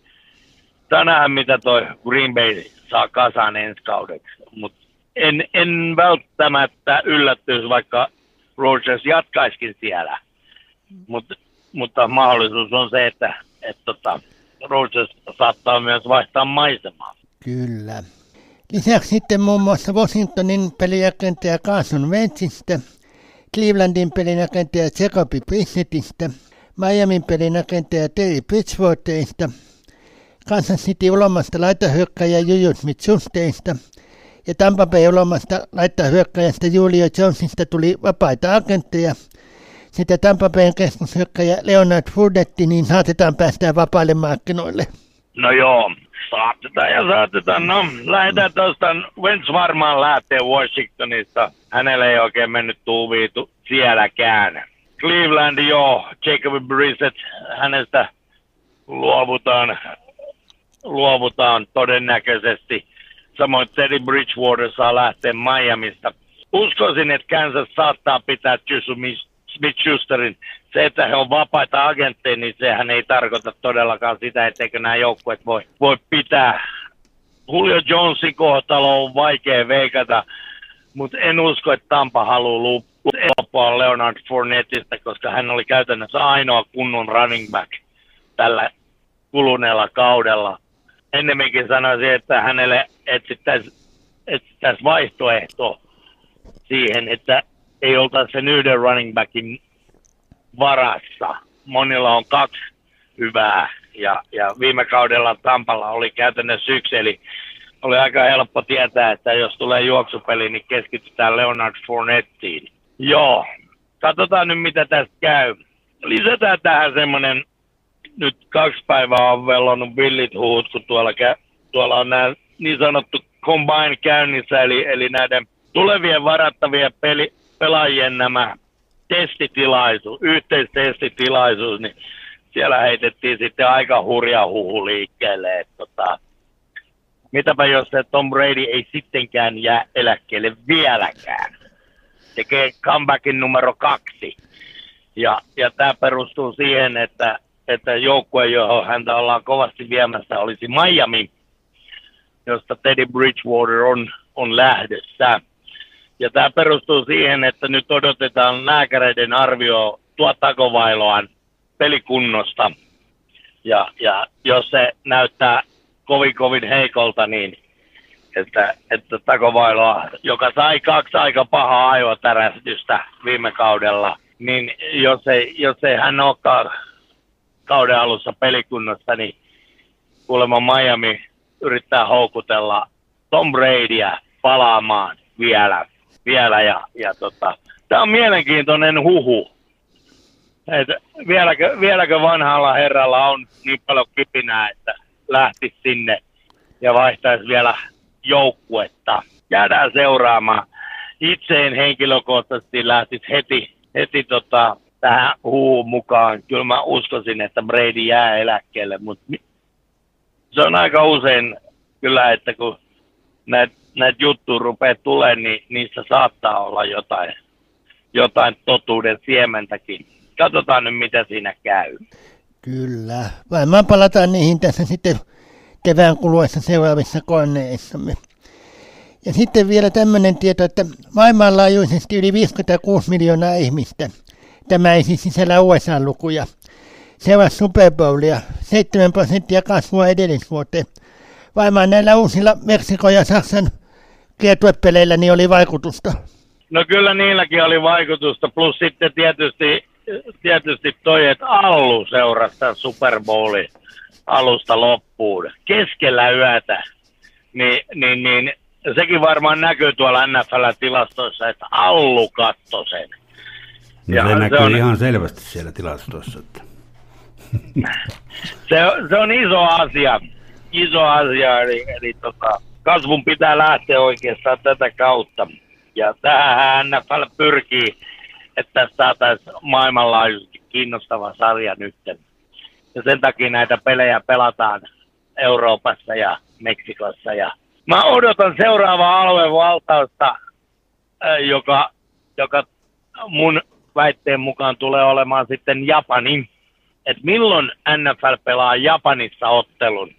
Speaker 2: tänään mitä toi Green Bay saa kasaan ensi kaudeksi. Mutta en, en välttämättä yllättyisi, vaikka Rogers jatkaiskin siellä. Mut, mutta mahdollisuus on se, että et, tota, Rogers saattaa myös vaihtaa maisemaa.
Speaker 1: Kyllä. Lisäksi sitten muun muassa Washingtonin pelirakentaja Carson Wentzistä – Clevelandin pelinäkentäjä Jacobi Brissettistä, Miamin pelinäkentäjä Terry Bridgewaterista, Kansas City ulomasta laitahyökkäjä Juju Smith-Schusterista ja Tampa Bay ulomasta laitahyökkäjästä Julio Jonesista tuli vapaita agentteja. Sitä Tampa Bayn keskushyökkäjä Leonard Fournetti niin saatetaan päästä vapaille markkinoille.
Speaker 2: No joo, Saatetaan ja saatetaan. No, lähdetään tuosta. Wentz varmaan lähtee Washingtonista. Hänelle ei oikein mennyt tuuviitu sielläkään. Cleveland, joo. Jacob Brissett, hänestä luovutaan, luovutaan todennäköisesti. Samoin Teddy Bridgewater saa lähteä Miamista. Uskoisin, että Kansas saattaa pitää Jusu Smith-Schusterin. Se, että he on vapaita agentteja, niin sehän ei tarkoita todellakaan sitä, etteikö nämä joukkueet voi, voi pitää Julio Jonesin kohtalo on vaikea veikata, mutta en usko, että Tampa haluaa luopua Leonard Fournetista, koska hän oli käytännössä ainoa kunnon running back tällä kuluneella kaudella. Ennemminkin sanoisin, että hänelle etsittäisiin etsittäisi vaihtoehto siihen, että ei oltaisi sen yhden running backin varassa. Monilla on kaksi hyvää ja, ja viime kaudella Tampalla oli käytännössä yksi, eli oli aika helppo tietää, että jos tulee juoksupeli, niin keskitytään Leonard Fournettiin. Joo, katsotaan nyt mitä tästä käy. Lisätään tähän semmoinen, nyt kaksi päivää on vellonut villit huut, kun tuolla, tuolla on nämä niin sanottu combine käynnissä, eli, eli näiden tulevien varattavien peli, pelaajien nämä testitilaisuus, yhteistestitilaisuus, niin siellä heitettiin sitten aika hurja huhu liikkeelle, että tota, mitäpä jos se Tom Brady ei sittenkään jää eläkkeelle vieläkään. Tekee comebackin numero kaksi. Ja, ja tämä perustuu siihen, että, että joukkue, johon häntä ollaan kovasti viemässä, olisi Miami, josta Teddy Bridgewater on, on lähdössä. Ja tämä perustuu siihen, että nyt odotetaan lääkäreiden arvio tuottaako vailoaan pelikunnosta. Ja, ja jos se näyttää kovin kovin heikolta, niin että, että Takovailoa, joka sai kaksi aika pahaa aivotärästystä viime kaudella, niin jos ei, jos ei hän olekaan kauden alussa pelikunnossa, niin kuulemma Miami yrittää houkutella Tom Bradyä palaamaan vielä, vielä ja, ja tota, tämä on mielenkiintoinen huhu. Et vieläkö, vieläkö vanhalla herralla on niin paljon kipinää, että lähtisi sinne ja vaihtaisi vielä joukkuetta. Jäädään seuraamaan. Itse en henkilökohtaisesti lähtisi heti, heti tota, tähän huuhun mukaan. Kyllä mä uskoisin, että Brady jää eläkkeelle, mutta se on aika usein kyllä, että kun näitä näit juttuja rupeaa tulemaan, niin niissä saattaa olla jotain, jotain totuuden siementäkin. Katsotaan nyt, mitä siinä käy.
Speaker 1: Kyllä. Varmaan palataan niihin tässä sitten kevään kuluessa seuraavissa koneissamme. Ja sitten vielä tämmöinen tieto, että maailmanlaajuisesti yli 56 miljoonaa ihmistä. Tämä ei siis sisällä USA-lukuja. Seuraava Super Bowlia, 7 prosenttia kasvua edellisvuoteen. Varmaan näillä uusilla Meksiko ja Saksan kiertuepeleillä niin oli vaikutusta.
Speaker 2: No kyllä niilläkin oli vaikutusta, plus sitten tietysti tietysti toi, että Allu seurasi tämän Super Bowlin alusta loppuun keskellä yötä, niin, niin, niin sekin varmaan näkyy tuolla NFL-tilastoissa, että Allu katsoi sen.
Speaker 3: No ja se näkyy se on, ihan selvästi siellä tilastoissa. Että.
Speaker 2: se, se on iso asia, iso asia, eli, eli tota, kasvun pitää lähteä oikeastaan tätä kautta. Ja tähän NFL pyrkii että saataisiin maailmanlaajuisesti kiinnostava sarja nyt. Ja sen takia näitä pelejä pelataan Euroopassa ja Meksikossa. Ja mä odotan seuraavaa aluevaltausta, joka, joka mun väitteen mukaan tulee olemaan sitten Japani. Että milloin NFL pelaa Japanissa ottelun,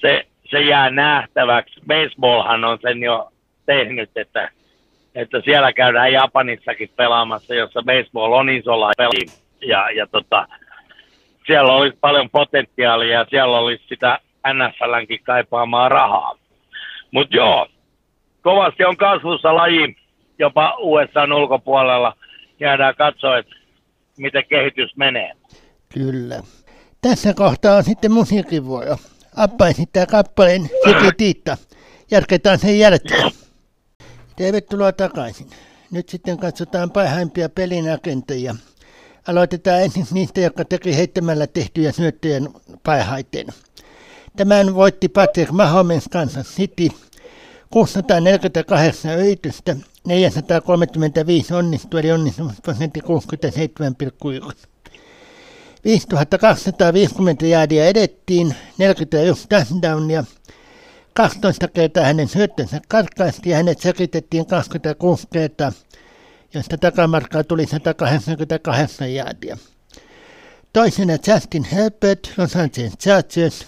Speaker 2: se, se jää nähtäväksi. Baseballhan on sen jo tehnyt, että että siellä käydään Japanissakin pelaamassa, jossa baseball on isolla peli. Ja, ja tota, siellä olisi paljon potentiaalia ja siellä olisi sitä NFLnkin kaipaamaa rahaa. Mutta joo, kovasti on kasvussa laji jopa USAn ulkopuolella. Jäädään katsoa, että miten kehitys menee.
Speaker 1: Kyllä. Tässä kohtaa on sitten musiikin vuoro. Appa esittää kappaleen Tiitta. Jatketaan sen jälkeen. Tervetuloa takaisin. Nyt sitten katsotaan parhaimpia pelinakentajia. Aloitetaan ensin niistä, jotka teki heittämällä tehtyjä syöttöjä parhaiten. Tämän voitti Patrick Mahomes Kansas City. 648 yritystä, 435 onnistui, eli onnistumisprosentti 67,1. 5250 jäädiä edettiin, 41 touchdownia, 12 kertaa hänen syöttönsä katkaistiin ja hänet sekitettiin 26 kertaa, josta takamarkkaa tuli 188 jäädiä. Toisena Justin Herbert, Los Angeles Chargers,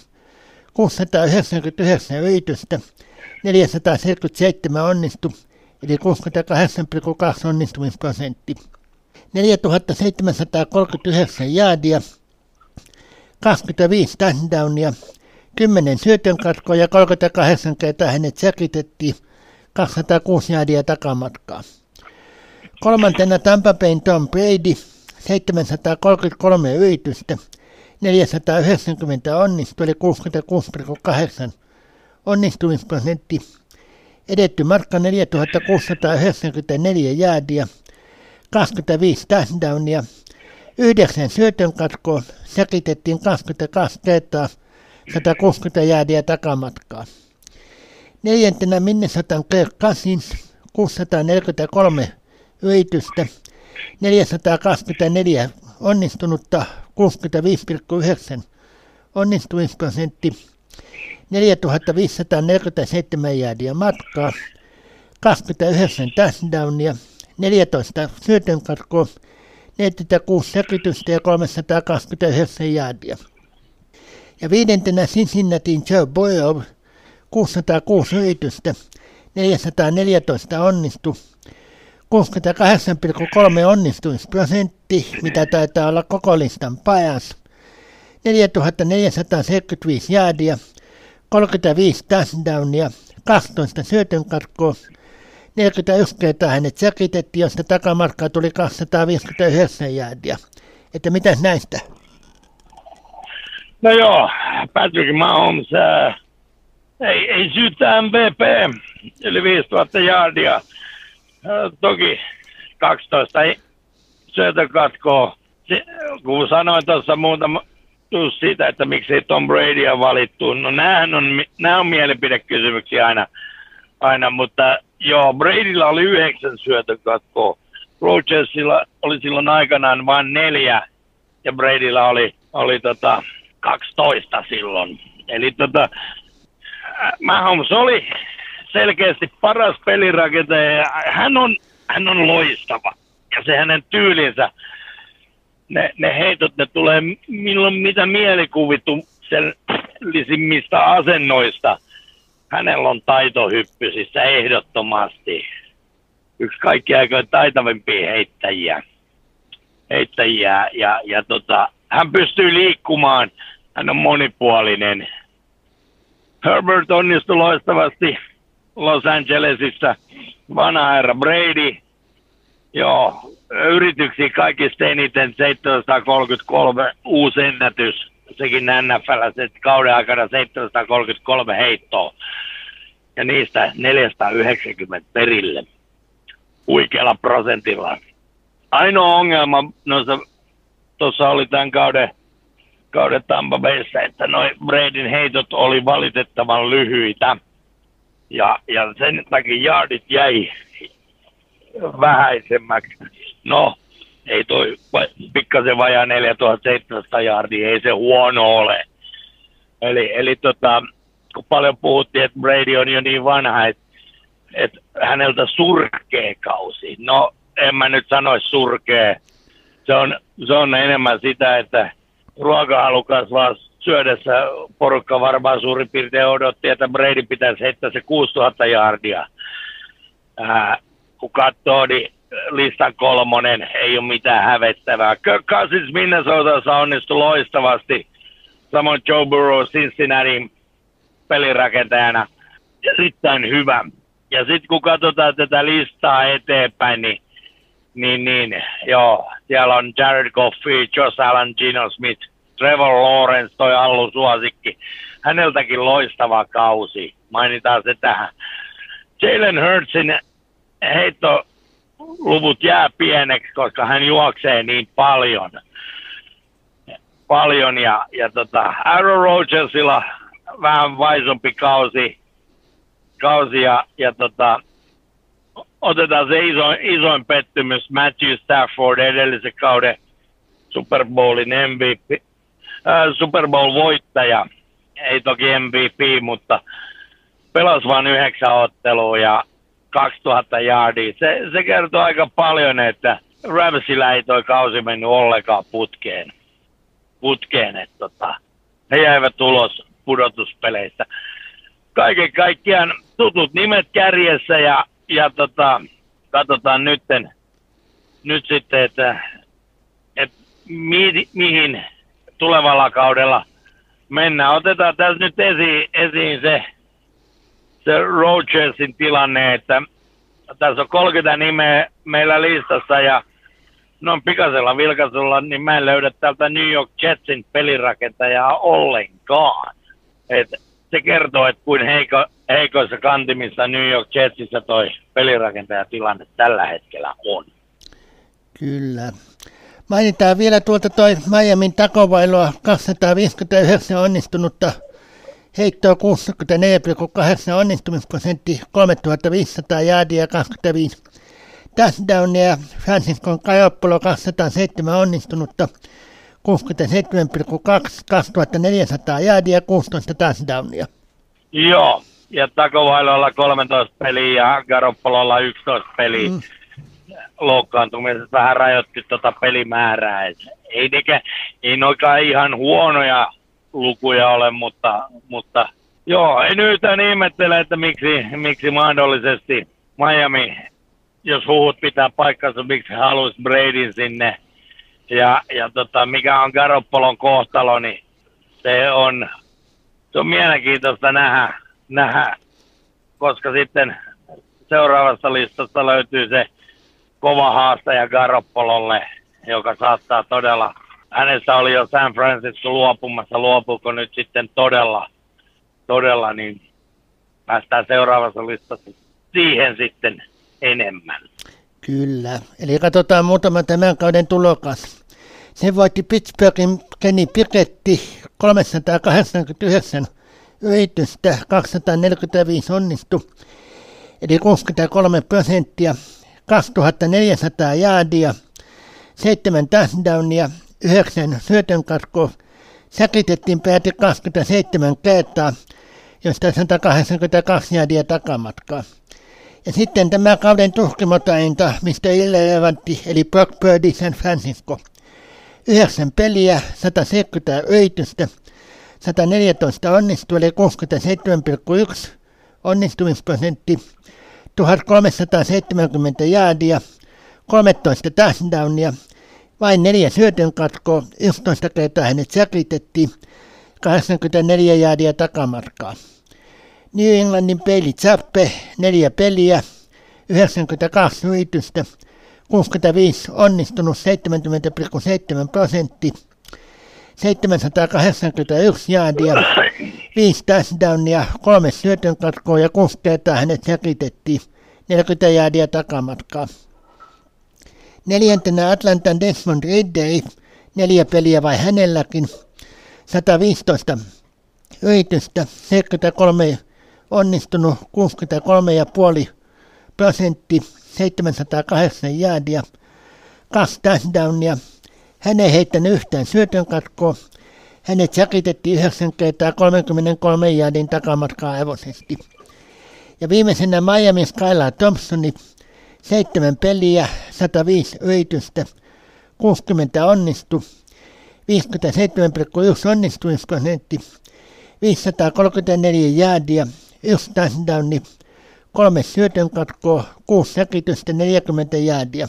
Speaker 1: 699 yritystä, 477 onnistu, eli 68,2 onnistumisprosentti. 4739 jaadia, 25 touchdownia, 10 syötön katkoa ja 38 kertaa hänet säkitettiin 206 jaadia takamatkaa. Kolmantena Tampa Bayn Tom Brady, 733 yritystä, 490 onnistui, eli 66,8 onnistumisprosentti. Edetty matka 4694 jäädiä, 25 touchdownia, 9 syötön katkoa, säkitettiin 22 kertaa, 160 jäädiä takamatkaa. Neljäntenä Minnesotan Kirk Cousins, 643 yritystä, 424 onnistunutta, 65,9 onnistumisprosentti, 4547 jäädiä matkaa, 29 touchdownia, 14 syötön katkoa, 46 säkytystä ja 329 jäädiä. Ja viidentenä Cincinnatiin Joe Burrow, 606 yritystä, 414 onnistu, 68,3 onnistumisprosentti, mitä taitaa olla koko listan pajas. 4475 jäädiä, 35 touchdownia, 12 syötön karkkoa, 41 kertaa hänet säkitettiin, josta takamarkkaa tuli 259 jäädiä. Että mitä näistä?
Speaker 2: No joo, Patrick Mahomes, äh, ei, ei syytä MVP, eli 5000 jaardia toki 12 syötökatkoa. Kun sanoin tuossa muutama siitä, että miksi Tom Brady on valittu. No näähän on, nämä on mielipidekysymyksiä aina, aina, mutta joo, Bradylla oli yhdeksän syötökatkoa. Rogersilla oli silloin aikanaan vain neljä ja Bradylla oli, oli tota 12 silloin. Eli tota, Mahomes oli selkeästi paras pelirakentaja. Hän on, hän on loistava. Ja se hänen tyylinsä, ne, ne heitot, ne tulee milloin mitä mielikuvituksellisimmista asennoista. Hänellä on taitohyppysissä ehdottomasti. Yksi kaikki aikojen taitavimpia heittäjiä. heittäjiä ja, ja tota, hän pystyy liikkumaan. Hän on monipuolinen. Herbert onnistui loistavasti Los Angelesissa, vanha herra Brady. Joo, yrityksiä kaikista eniten 733 uusi ennätys. Sekin NFL, se kauden aikana 733 heittoa. Ja niistä 490 perille. Huikealla prosentilla. Ainoa ongelma noissa, tuossa oli tämän kauden, kauden Tampa Bayssä, että noin Bradyn heitot oli valitettavan lyhyitä ja, ja sen takia jaardit jäi vähäisemmäksi. No, ei toi pikkasen vajaa 4700 jaardia, ei se huono ole. Eli, eli tota, kun paljon puhuttiin, että Brady on jo niin vanha, että, että häneltä surkee kausi. No, en mä nyt sanoisi surkee. Se on, se on enemmän sitä, että ruokahalu kasvaa syödessä porukka varmaan suurin piirtein odotti, että Brady pitäisi heittää se 6000 jardia. Ää, kun katsoo, niin listan kolmonen ei ole mitään hävettävää. Kirk Cousins Minnesotassa onnistui loistavasti. Samoin Joe Burrow Cincinnati pelirakentajana. Erittäin hyvä. Ja sitten kun katsotaan tätä listaa eteenpäin, niin, niin, niin joo, siellä on Jared Goffey, Josh Allen, Gino Smith – Trevor Lawrence, toi Allu suosikki. Häneltäkin loistava kausi. Mainitaan se tähän. Jalen Hurtsin heittoluvut jää pieneksi, koska hän juoksee niin paljon. Paljon ja, ja tota, Aaron Rodgersilla vähän vaisompi kausi, kausi ja, ja tota, otetaan se iso, isoin pettymys Matthew Stafford edellisen kauden Super Bowlin MVP, Super Bowl-voittaja, ei toki MVP, mutta pelasi vain yhdeksän ottelua ja 2000 yardia. Se, se kertoo aika paljon, että Ramsilla ei toi kausi mennyt ollenkaan putkeen. putkeen että tota, he jäivät ulos, pudotuspeleissä. Kaiken kaikkiaan tutut nimet kärjessä ja, ja tota, katsotaan nytten, nyt sitten, että, että mi, mihin tulevalla kaudella mennään. Otetaan tässä nyt esiin, esiin se, se Rogersin tilanne, että tässä on 30 nimeä meillä listassa ja noin pikaisella vilkaisulla, niin mä en löydä täältä New York Jetsin pelirakentajaa ollenkaan. Et se kertoo, että kuin heiko, heikoissa kantimissa New York Jetsissä toi pelirakentaja-tilanne tällä hetkellä on.
Speaker 1: Kyllä. Mainitaan vielä tuolta toi Miamin takovailoa 259 onnistunutta heittoa 64,8 onnistumisprosentti 3500 jäädiä 25 touchdownia. Franciscon Kajopolo 207 onnistunutta 67,2 2400 jäädiä 16 touchdownia.
Speaker 2: Joo, ja Takovailolla 13 peliä ja Garoppololla 11 peliä. Mm loukkaantumisesta vähän rajoitti tuota pelimäärää. Et ei, nekä, ei noikaan ihan huonoja lukuja ole, mutta, mutta joo, en yhtään ihmettele, että miksi, miksi mahdollisesti Miami, jos huhut pitää paikkansa, miksi haluaisi Bradyn sinne. Ja, ja tota, mikä on Garoppolon kohtalo, niin se on, se on mielenkiintoista nähdä, nähdä, koska sitten seuraavassa listassa löytyy se kova haastaja Garoppololle, joka saattaa todella, hänessä oli jo San Francisco luopumassa, luopuuko nyt sitten todella, todella, niin päästään seuraavassa listassa siihen sitten enemmän.
Speaker 1: Kyllä, eli katsotaan muutama tämän kauden tulokas. Se voitti Pittsburghin Kenny Piketti 389 yritystä, 245 onnistu, eli 63 prosenttia. 2400 jaadia, 7 touchdownia, 9 syötön katkoa, säkitettiin pääti 27 kertaa, josta 182 jäädiä takamatkaa. Ja sitten tämä kauden tuhkimotainta, mistä irrelevantti, eli Brock Purdy San Francisco. 9 peliä, 170 yritystä, 114 onnistui, eli 67,1 onnistumisprosentti. 1370 jaadia, 13 touchdownia, vain neljä syötön katkoa, 11 kertaa hänet säkitettiin, 84 jaadia takamarkkaa. New Englandin peili Zappe, neljä peliä, 92 yritystä, 65 onnistunut 70,7 prosentti, 781 jaadia, 5 touchdownia, kolme syötön katkoa ja kuusi kertaa hänet säkitettiin. 40 jäädiä takamatkaa. Neljäntenä Atlantan Desmond Ridderi, neljä peliä vai hänelläkin, 115 yritystä, 73 onnistunut, 63,5 prosentti, 708 jäädiä, kaksi touchdownia, hän ei heittänyt yhtään syötön katkoa, hänet säkitettiin 9 kertaa 33 jaadin takamatkaa hevosesti. Ja viimeisenä Miami Skylar Thompsoni, seitsemän peliä, 105 yritystä, 60 onnistu, 57,1 onnistumisprosentti, 534 jäädiä, yksi touchdowni, kolme syötön katkoa, kuusi säkitystä, 40 jäädiä.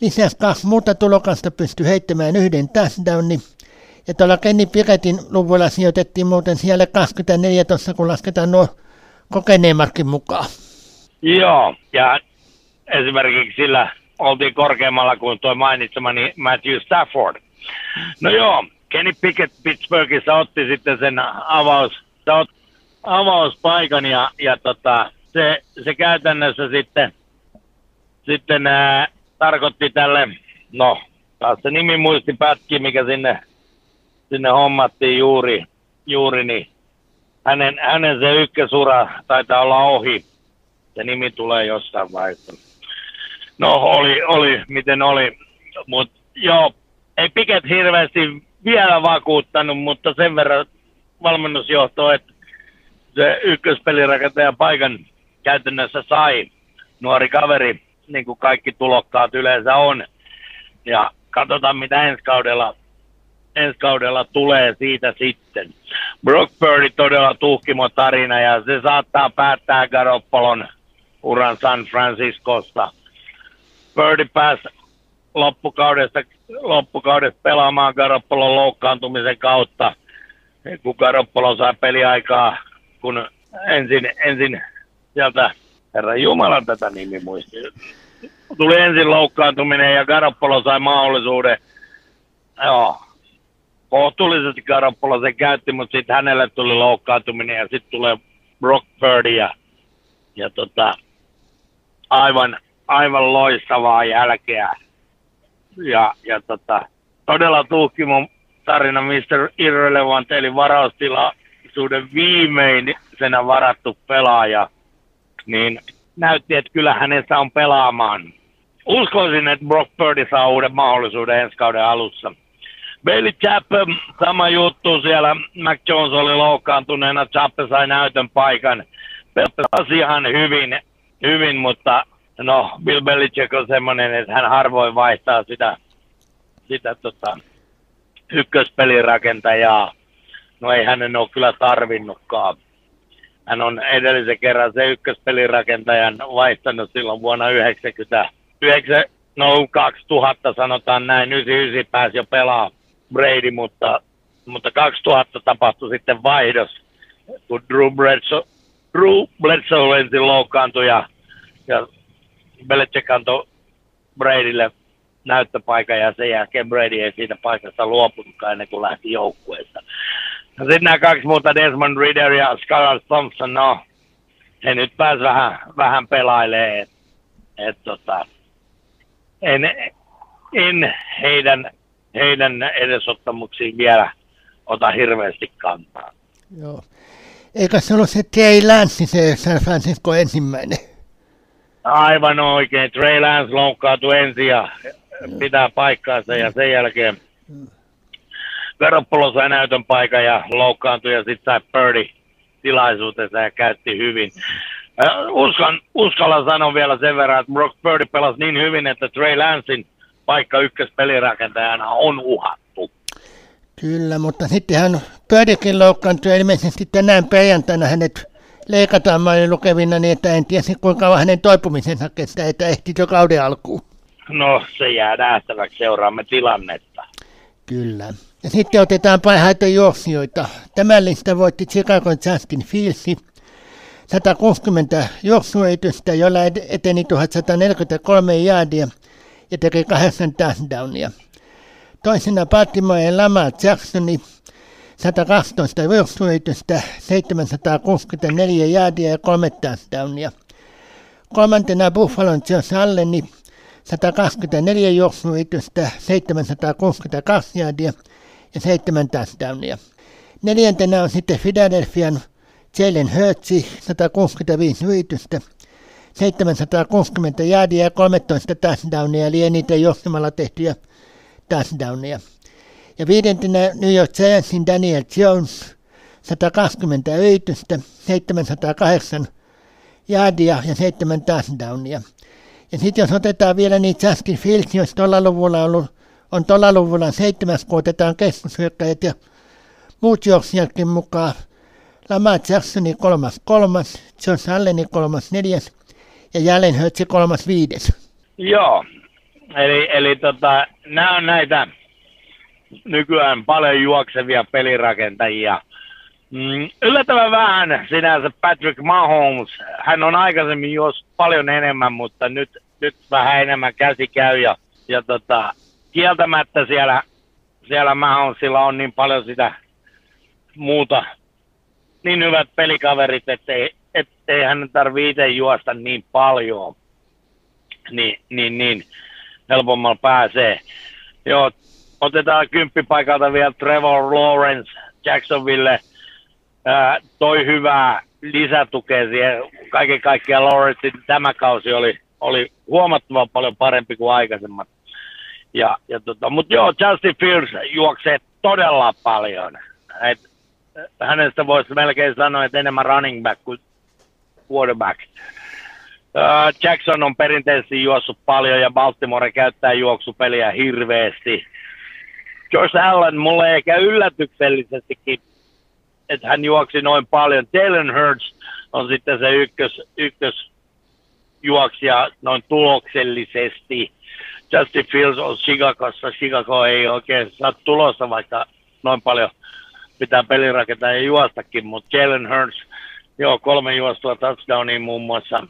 Speaker 1: Lisäksi kaksi muuta tulokasta pystyi heittämään yhden touchdownin, ja tuolla Kenny Piretin luvulla sijoitettiin muuten siellä 24 tuossa, kun lasketaan nuo kokeneemmatkin mukaan.
Speaker 2: Joo, ja esimerkiksi sillä oltiin korkeammalla kuin tuo mainitsemani Matthew Stafford. No joo, Kenny Pickett Pittsburghissa otti sitten sen avaus, avauspaikan ja, ja tota, se, se käytännössä sitten, sitten ää, tarkoitti tälle, no taas se nimi muisti pätki, mikä sinne sinne hommattiin juuri, juuri niin hänen, hänen se ykkösura taitaa olla ohi. Se nimi tulee jossain vaiheessa. No oli, oli miten oli, mutta joo, ei Piket hirveästi vielä vakuuttanut, mutta sen verran valmennusjohto, että se ykköspelirakentajan paikan käytännössä sai nuori kaveri, niin kuin kaikki tulokkaat yleensä on. Ja katsotaan, mitä ensi kaudella ensi kaudella tulee siitä sitten. Brock Purdy todella tuhkimo tarina ja se saattaa päättää Garoppolon uran San Franciscosta. Purdy pääsi loppukaudesta, loppukaudesta pelaamaan Garoppolon loukkaantumisen kautta, kun Garoppolo sai peliaikaa, kun ensin, ensin sieltä, herra Jumala tätä nimi muisti, tuli ensin loukkaantuminen ja Garoppolo sai mahdollisuuden, joo, kohtuullisesti Garoppolo se käytti, mutta sitten hänelle tuli loukkaantuminen ja sitten tulee Brock Purdy ja, ja tota, aivan, aivan loistavaa jälkeä. Ja, ja tota, todella tuhkimo tarina Mr. Irrelevant, eli varaustilaisuuden viimeisenä varattu pelaaja, niin näytti, että kyllä hänessä on pelaamaan. Uskoisin, että Brock Purdy saa uuden mahdollisuuden ensi kauden alussa. Bailey Chappell, sama juttu siellä. Mac Jones oli loukkaantuneena, Chappell sai näytön paikan. Pelasi ihan hyvin, hyvin, mutta no, Bill Belichick on semmoinen, että hän harvoin vaihtaa sitä, sitä tota, ykköspelirakentajaa. No ei hänen ole kyllä tarvinnutkaan. Hän on edellisen kerran se ykköspelirakentajan vaihtanut silloin vuonna 90, 9, no 2000 sanotaan näin, 99 pääsi jo pelaa Brady, mutta, mutta 2000 tapahtui sitten vaihdos, kun Drew Bledsoe, Drew Bledsoe ensin loukkaantui ja, ja Belichick antoi Bradylle näyttöpaikan ja sen jälkeen Brady ei siitä paikasta luopunutkaan ennen kuin lähti joukkueesta. Ja sitten nämä kaksi muuta, Desmond Ritter ja Scarlett Thompson, no, he nyt pääs vähän, vähän pelailee, että et, tota, en, en heidän, heidän edesottamuksiin vielä ota hirveästi kantaa.
Speaker 1: Joo. Eikä se ollut se Trey Lance, se San Francisco ensimmäinen?
Speaker 2: Aivan oikein. Trey Lance loukkaantui ensin ja pitää paikkaansa ja sen jälkeen Garoppolo sai näytön paikan ja loukkaantui ja sitten sai Purdy tilaisuutensa ja käytti hyvin. Uskan, uskalla sanoa vielä sen verran, että Brock Purdy pelasi niin hyvin, että Trey Lancein paikka ykköspelirakentajana on uhattu.
Speaker 1: Kyllä, mutta sittenhän Purdykin loukkaantui ilmeisesti tänään perjantaina hänet leikataan olin lukevina niin, että en tiedä kuinka kauan hänen toipumisensa kestää, että ehti jo kauden alkuun.
Speaker 2: No, se jää nähtäväksi, seuraamme tilannetta.
Speaker 1: Kyllä. Ja sitten otetaan parhaita juoksijoita. Tämän lista voitti Chicago Justin Fields 160 juoksuetystä, jolla eteni 1143 jaadia ja teki kahdeksan touchdownia. Toisena Baltimore Lamar Jacksoni 112 juoksuetystä, 764 jaadia ja kolme touchdownia. Kolmantena Buffalo Josh Alleni 124 juoksuitystä, 762 jaadia ja 7 touchdownia. Neljäntenä on sitten Philadelphian Jalen Hurtsi, 165 yritystä, 760 jaadia ja 13 touchdownia, eli eniten johtamalla tehtyjä touchdownia. Ja viidentenä New York Giantsin Daniel Jones, 120 yritystä, 708 jaadia ja 7 touchdownia. Ja sitten jos otetaan vielä niitä Justin Fields, jos tuolla luvulla on ollut, on tuolla luvulla seitsemäs, kun otetaan keskushyökkäjät ja muut juoksijatkin mukaan. Lamar Jacksoni kolmas kolmas, John Alleni kolmas neljäs ja Jalen Hurtsi kolmas viides.
Speaker 2: Joo, eli, eli tota, nämä on näitä nykyään paljon juoksevia pelirakentajia. Mm, yllättävän vähän sinänsä Patrick Mahomes. Hän on aikaisemmin jos paljon enemmän, mutta nyt, nyt vähän enemmän käsi käy. Ja, ja tota, kieltämättä siellä, siellä Mahomesilla on niin paljon sitä muuta, niin hyvät pelikaverit, ettei, ettei hän tarvitse itse juosta niin paljon. Niin, niin, niin helpommalla pääsee. Joo, otetaan kymppipaikalta vielä Trevor Lawrence Jacksonville – ää, toi hyvää lisätukea siihen. Kaiken kaikkiaan Lawrence tämä kausi oli, oli huomattavan paljon parempi kuin aikaisemmat. Ja, ja tota, mutta joo, Justin Fields juoksee todella paljon. Et, hänestä voisi melkein sanoa, että enemmän running back kuin quarterback. Jackson on perinteisesti juossut paljon ja Baltimore käyttää juoksupeliä hirveästi. Josh Allen mulle ehkä yllätyksellisestikin että hän juoksi noin paljon. Jalen Hurts on sitten se ykkös, ykkös juoksija noin tuloksellisesti. Justin Fields on Chicagossa. Chicago ei oikein saa tulossa, vaikka noin paljon pitää pelirakentaa ja juostakin, mutta Jalen Hurts, joo, kolme juostua touchdownia muun muassa,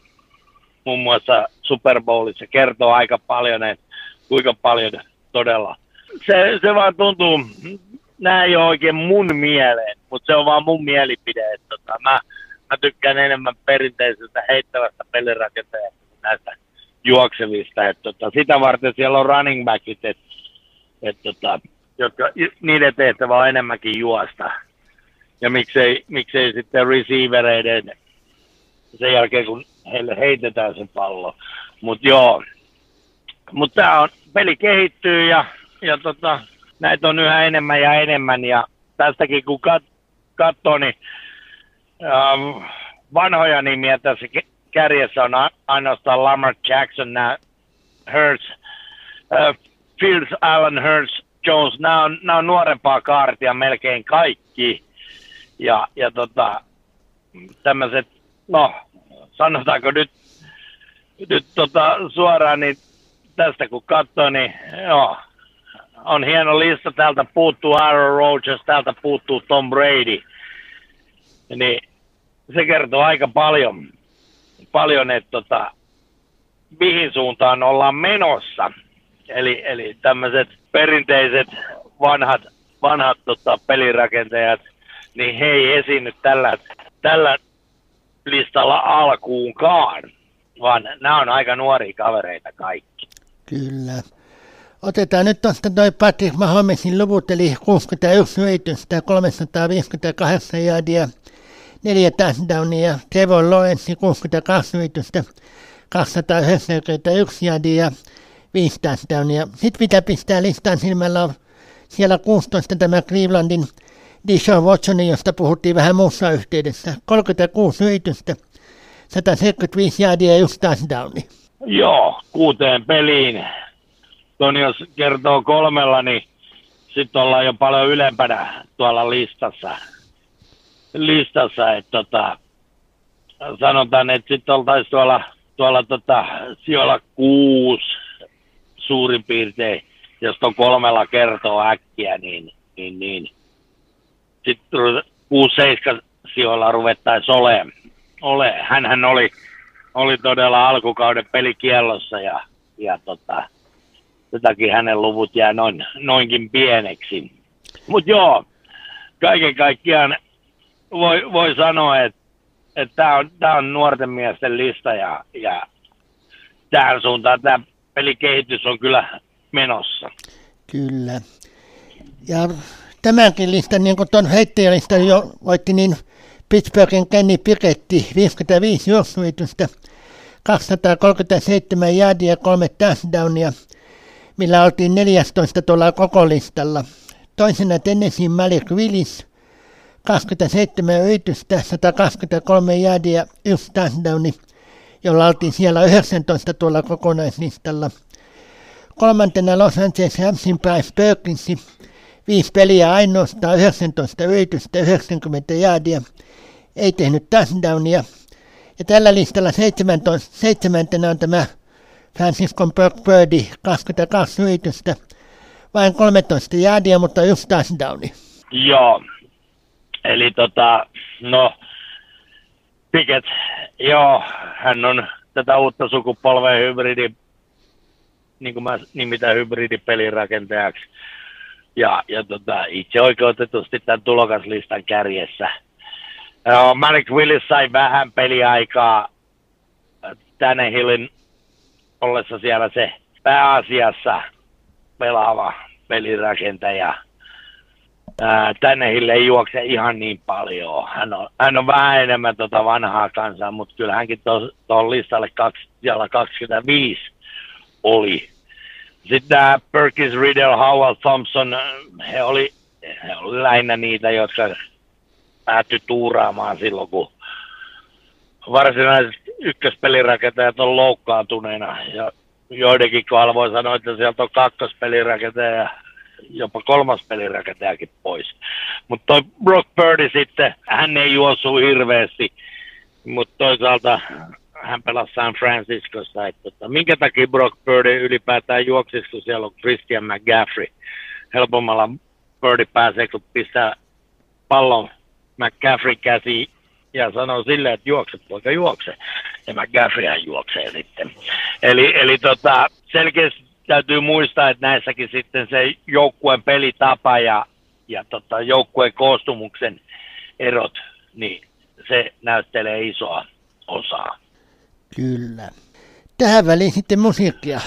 Speaker 2: muun muassa Super Bowlissa, kertoo aika paljon, että kuinka paljon todella. Se, se vaan tuntuu, nämä ei ole oikein mun mieleen, mutta se on vaan mun mielipide, että tota, mä, mä tykkään enemmän perinteisestä heittävästä pelirakentajasta kuin näistä juoksevista. Että tota, sitä varten siellä on running backit, että et, tota, jotka, niiden tehtävä on enemmänkin juosta. Ja miksei, miksei sitten receivereiden sen jälkeen, kun heille heitetään se pallo. Mutta joo, mutta tämä on, peli kehittyy ja, ja tota, näitä on yhä enemmän ja enemmän. Ja tästäkin kun kat, katsoo, niin ähm, vanhoja nimiä tässä kärjessä on ainoastaan Lamar Jackson, nämä Hurts, äh, Fields, Allen Hurts, Jones, nämä on, nämä on nuorempaa kaartia melkein kaikki. Ja, ja tota, tämmöiset, no sanotaanko nyt, nyt tota, suoraan, niin tästä kun katsoo, niin joo, on hieno lista. Täältä puuttuu Aaron Rodgers, täältä puuttuu Tom Brady. Niin se kertoo aika paljon, paljon että tota, mihin suuntaan ollaan menossa. Eli, eli tämmöiset perinteiset vanhat, vanhat tota, pelirakentajat, niin he ei esiinny tällä, tällä listalla alkuunkaan, vaan nämä on aika nuoria kavereita kaikki.
Speaker 1: Kyllä. Otetaan nyt tuosta toi Patrick Mahomesin luvut, eli 61 yritystä, 358 jaadia, neljä touchdownia, Trevor Lawrence 62 yritystä, 291 jaadia, viisi touchdownia. Sitten mitä pistää listaan silmällä on siellä 16 tämä Clevelandin Dishon Watsonin, josta puhuttiin vähän muussa yhteydessä. 36 yritystä, 175 jaadia ja yksi.
Speaker 2: Joo, kuuteen peliin. Toni, jos kertoo kolmella, niin sitten ollaan jo paljon ylempänä tuolla listassa. listassa että tota, sanotaan, että sitten oltaisiin tuolla, tuolla tota, sijoilla kuusi, suurin piirtein, jos on kolmella kertoo äkkiä, niin, niin, niin. sitten 6-7 sijoilla ruvettaisiin olemaan. Ole. Hänhän oli, oli todella alkukauden pelikiellossa ja, ja tota, sen hänen luvut jää noin, noinkin pieneksi. Mutta joo, kaiken kaikkiaan voi, voi sanoa, että että tämä on, tää on nuorten miesten lista ja, ja tähän suuntaan tämä pelikehitys on kyllä menossa.
Speaker 1: Kyllä. Ja tämänkin listan, niin kuin tuon heittäjälistan jo voitti, niin Pittsburghin Kenny Piketti 55 juoksuitusta, 237 jäädiä, kolme touchdownia, millä oltiin 14 tuolla koko listalla. Toisena Tennessee Malik Willis, 27 yritystä, 123 jäädiä, yksi touchdowni, jolla oltiin siellä 19 tuolla kokonaislistalla. Kolmantena Los Angeles Ramsin Price Perkinsi, viisi peliä ainoastaan, 19 yritystä, 90 jäädiä, ei tehnyt touchdownia. Ja tällä listalla 17, seitsemäntenä on tämä Francisco Birdie, 22 yritystä, vain 13 jäädiä, mutta yksi touchdowni.
Speaker 2: Joo, eli tota, no, Piket, joo, hän on tätä uutta sukupolvea hybridi, niin kuin mä nimitän hybridipelirakentajaksi. Ja, ja tota, itse oikeutetusti tämän tulokaslistan kärjessä. Uh, Malik Willis sai vähän peliaikaa tänne Hillin ollessa siellä se pääasiassa pelaava pelirakentaja. Hille ei juokse ihan niin paljon. Hän on, hän on vähän enemmän tota vanhaa kansaa, mutta kyllä hänkin tuohon listalle kaksi, 25 oli. Sitten tämä Perkins, Riddle, Howell, Thompson, he oli, he oli lähinnä niitä, jotka päättyi tuuraamaan silloin, kun varsinaiset ykköspelirakentajat on loukkaantuneena. Ja joidenkin kohdalla voi sanoa, että sieltä on kakkospelirakentaja jopa kolmas pelirakentajakin pois. Mutta toi Brock Purdy sitten, hän ei juossu hirveästi, mutta toisaalta hän pelasi San Franciscossa, että tota, minkä takia Brock Purdy ylipäätään juoksisi, kun siellä on Christian McGaffrey. Helpommalla Purdy pääsee, kun pistää pallon McGaffrey käsi ja sanoo silleen, että juokse poika juokse. Ja McGaffreyhän juoksee sitten. Eli, eli tota, selkeästi täytyy muistaa, että näissäkin sitten se joukkueen pelitapa ja, ja tota, joukkueen koostumuksen erot, niin se näyttelee isoa osaa.
Speaker 1: Kyllä. Tähän väliin sitten musiikkia.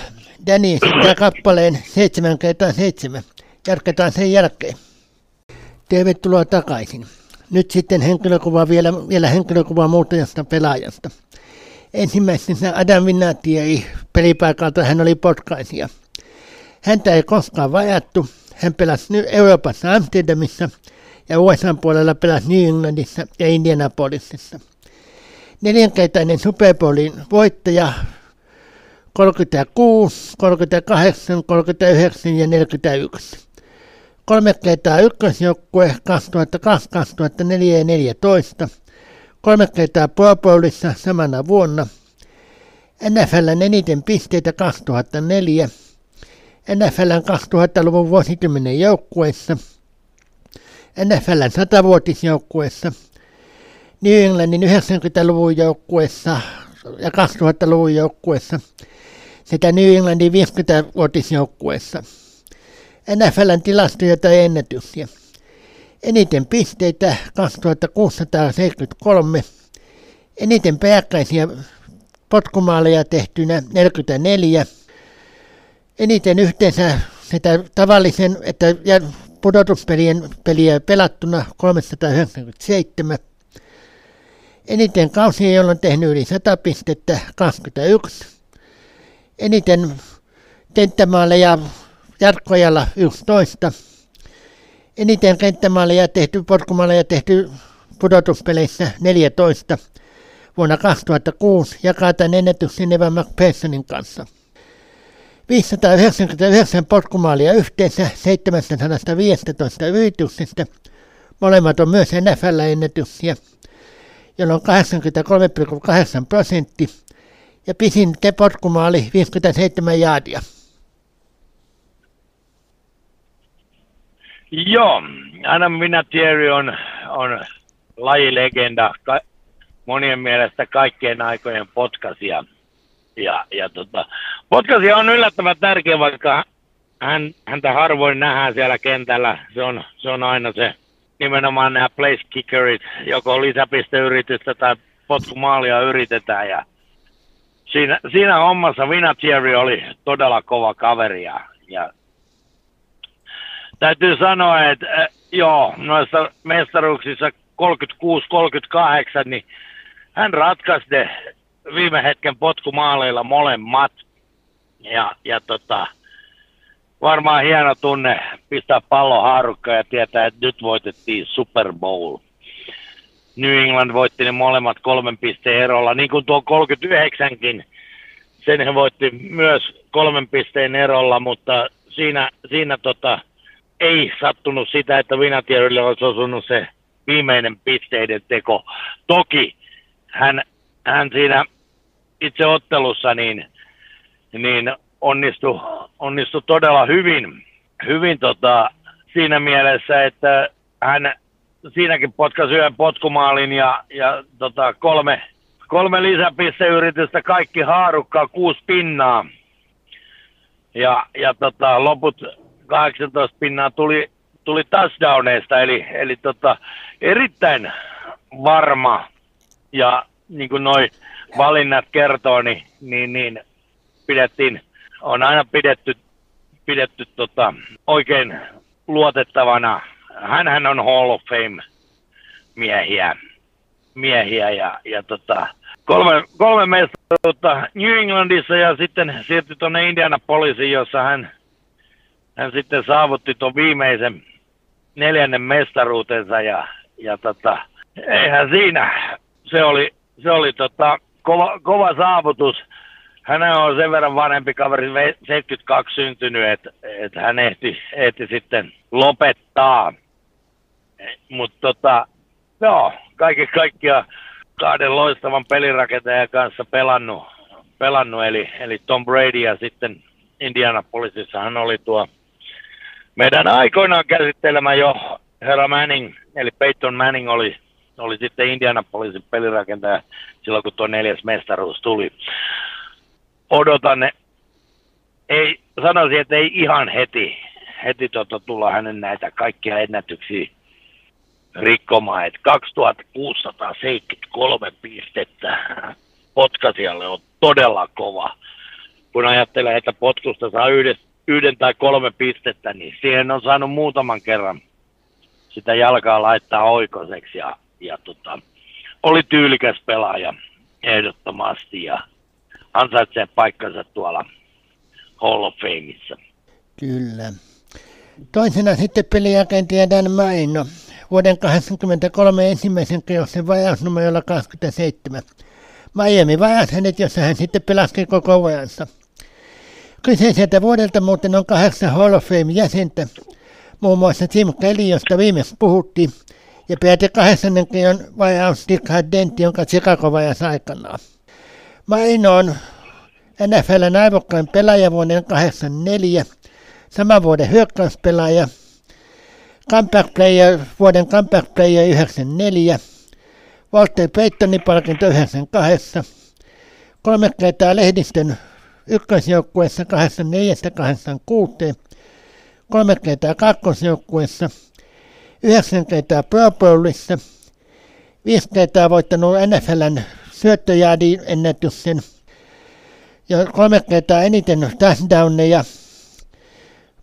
Speaker 1: Danny esittää kappaleen 7 kertaa 7. Jatketaan sen jälkeen. Tervetuloa takaisin. Nyt sitten henkilökuva vielä, vielä henkilökuva muutajasta pelaajasta. Ensimmäisenä Adam Vinatieri pelipaikalta hän oli potkaisija. Häntä ei koskaan vajattu. Hän pelasi nyt Euroopassa Amsterdamissa ja USA puolella pelasi New Englandissa ja Indianapolisissa. Neljänkertainen Super Bowlin voittaja 36, 38, 39 ja 41. Kolme kertaa ykkösjoukkue 2002, 2004 ja 14. Kolme kertaa Pro Bowlissa samana vuonna. NFLn eniten pisteitä 2004. NFLn 2000-luvun vuosikymmenen joukkueessa. NFLn 100-vuotisjoukkueessa. New Englandin 90-luvun joukkueessa ja 2000-luvun joukkueessa sekä New Englandin 50-vuotisjoukkueessa. NFLn tilastoja tai ennätyksiä. Eniten pisteitä 2673, eniten pääkkäisiä potkumaaleja tehtynä 44, eniten yhteensä sitä tavallisen että pudotuspelien peliä pelattuna 397, eniten kausia, jolloin tehnyt yli 100 pistettä 21, eniten tenttämaaleja Jarkkojalla 11. Eniten kenttämaaleja tehty, potkumaaleja tehty pudotuspeleissä 14 vuonna 2006 jakaa tämän ennätyksen Evan McPhersonin kanssa. 599 potkumaalia yhteensä 715 yrityksestä. Molemmat on myös NFL-ennätyksiä, jolloin 83,8 prosentti ja pisin potkumaali 57 jaadia.
Speaker 2: Joo, Adam Vinatieri on, on lajilegenda, ka, monien mielestä kaikkien aikojen potkasia. Ja, ja tota, potkasia on yllättävän tärkeä, vaikka hän, häntä harvoin nähdään siellä kentällä. Se on, se on aina se nimenomaan nämä place kickerit, joko lisäpisteyritystä tai potkumaalia yritetään. Ja siinä, siinä hommassa Vinatieri oli todella kova kaveri ja, ja täytyy sanoa, että äh, joo, noissa mestaruuksissa 36-38, niin hän ratkaisi ne viime hetken potkumaaleilla molemmat. Ja, ja tota, varmaan hieno tunne pistää pallo haarukkaan ja tietää, että nyt voitettiin Super Bowl. New England voitti ne molemmat kolmen pisteen erolla, niin kuin tuo 39kin. Sen he voitti myös kolmen pisteen erolla, mutta siinä, siinä tota, ei sattunut sitä, että Vinatierille olisi osunut se viimeinen pisteiden teko. Toki hän, hän siinä itse ottelussa niin, niin onnistui, onnistui todella hyvin, hyvin tota, siinä mielessä, että hän siinäkin potkasi yhden potkumaalin ja, ja tota, kolme, kolme lisäpisteyritystä, kaikki haarukkaa, kuusi pinnaa. Ja, ja tota, loput 18 pinnaa tuli, tuli touchdowneista, eli, eli tota, erittäin varma ja niin kuin noi valinnat kertoo, niin, niin, niin pidettiin, on aina pidetty, pidetty tota, oikein luotettavana. Hänhän on Hall of Fame miehiä, miehiä ja, ja tota, kolme, kolme mestaruutta New Englandissa ja sitten siirtyi tuonne Indianapolisiin, jossa hän hän sitten saavutti tuon viimeisen neljännen mestaruutensa ja, ja tota, eihän siinä, se oli, se oli tota, kova, kova saavutus. hän on sen verran vanhempi kaveri, 72 syntynyt, että, että hän ehti, ehti sitten lopettaa. Mutta tota, joo, kaiken kaikkiaan kahden loistavan pelirakentajan kanssa pelannut, pelannut eli, eli Tom Brady ja sitten Indianapolisissa hän oli tuo meidän aikoinaan käsittelemä jo herra Manning, eli Peyton Manning oli, oli sitten Indianapolisin pelirakentaja silloin, kun tuo neljäs mestaruus tuli. Odotan, ei, sanoisin, että ei ihan heti, heti tota tulla hänen näitä kaikkia ennätyksiä rikkomaan, että 2673 pistettä potkasijalle on todella kova. Kun ajattelee, että potkusta saa yhden, yhden tai kolme pistettä, niin siihen on saanut muutaman kerran sitä jalkaa laittaa oikoiseksi ja, ja tota, oli tyylikäs pelaaja ehdottomasti ja ansaitsee paikkansa tuolla Hall of Fameissa.
Speaker 1: Kyllä. Toisena sitten peliagenti Dan Maino, vuoden 1983 ensimmäisen kierroksen vajausnumerolla 27. Miami vajasi hänet, jossa hän sitten pelasi koko ajansa. Kyseiseltä vuodelta muuten on kahdeksan Hall of Fame-jäsentä, muun muassa Tim Kelly, josta viimeksi puhuttiin, ja peräti kahdeksannen on vajaus Dick Dent, jonka Chicago vajasi aikanaan. Maino on NFLn aivokkain pelaaja vuoden 84, saman vuoden hyökkäyspelaaja, comeback player, vuoden comeback player 94, Walter Paytonin palkinto 98, kolme kertaa lehdistön ykkösjoukkueessa 84-86, kolme kertaa kakkosjoukkueessa, yhdeksän kertaa Pro Bowlissa, viisi kertaa voittanut NFLn syöttöjaadin ennätyksen ja kolme kertaa eniten touchdowneja,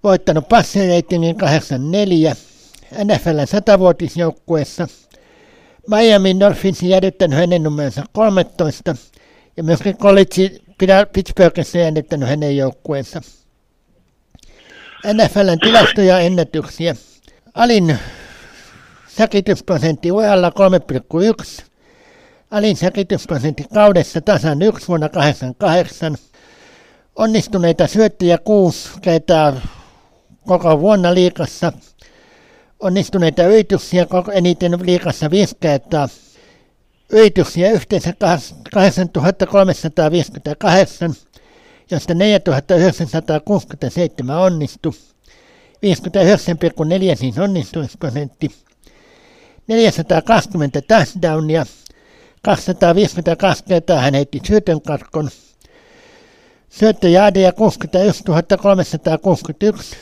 Speaker 1: voittanut passiratingin 84, NFLn satavuotisjoukkueessa, Miami Dolphins jäädyttänyt hänen numeronsa 13 ja myöskin college Pittsburghissa jäädyttänyt hänen joukkueensa. NFLn tilastoja ennätyksiä. Alin säkitysprosentti ojalla 3,1. Alin säkitysprosentti kaudessa tasan 1 vuonna 88. Onnistuneita syöttöjä 6 kertaa koko vuonna liikassa. Onnistuneita yrityksiä eniten liikassa 5 kertaa. Yrityksiä yhteensä 8358 josta 4967 onnistui. 59,4 siis onnistumisprosentti. 420 touchdownia. 252 kertaa hän heitti syötön katkon. Syöttöjaadeja 61 361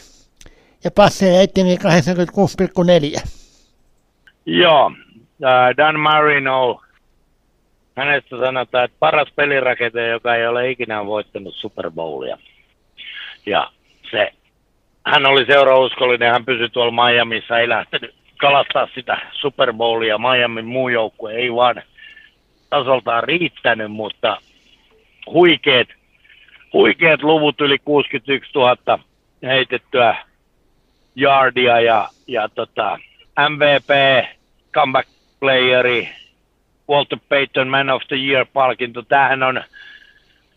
Speaker 1: ja passeja heitti 86,4.
Speaker 2: Joo, Dan Marino hänestä sanotaan, että paras pelirakentaja, joka ei ole ikinä voittanut Super Bowlia. Ja se, hän oli seurauskollinen, hän pysyi tuolla Miamiissa, ei lähtenyt kalastaa sitä Super Bowlia. Miamin muu joukkue ei vaan tasoltaan riittänyt, mutta huikeet, huikeet luvut yli 61 000 heitettyä yardia ja, ja tota, MVP, comeback playeri, Walter Payton Man of the Year-palkinto. Tämähän on,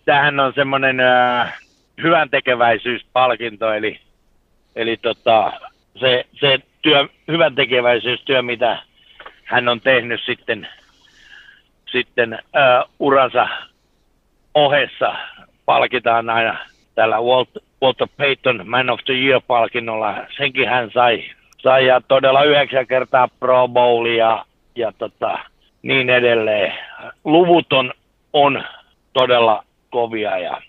Speaker 2: tämähän on semmoinen äh, hyvän tekeväisyyspalkinto, eli, eli tota, se, se työ, hyvän tekeväisyystyö, mitä hän on tehnyt sitten, sitten äh, uransa ohessa, palkitaan aina tällä Walter, Walter Payton Man of the Year-palkinnolla. Senkin hän sai, sai ja todella yhdeksän kertaa Pro Bowlia ja tota, niin edelleen. Luvut on, on todella kovia ja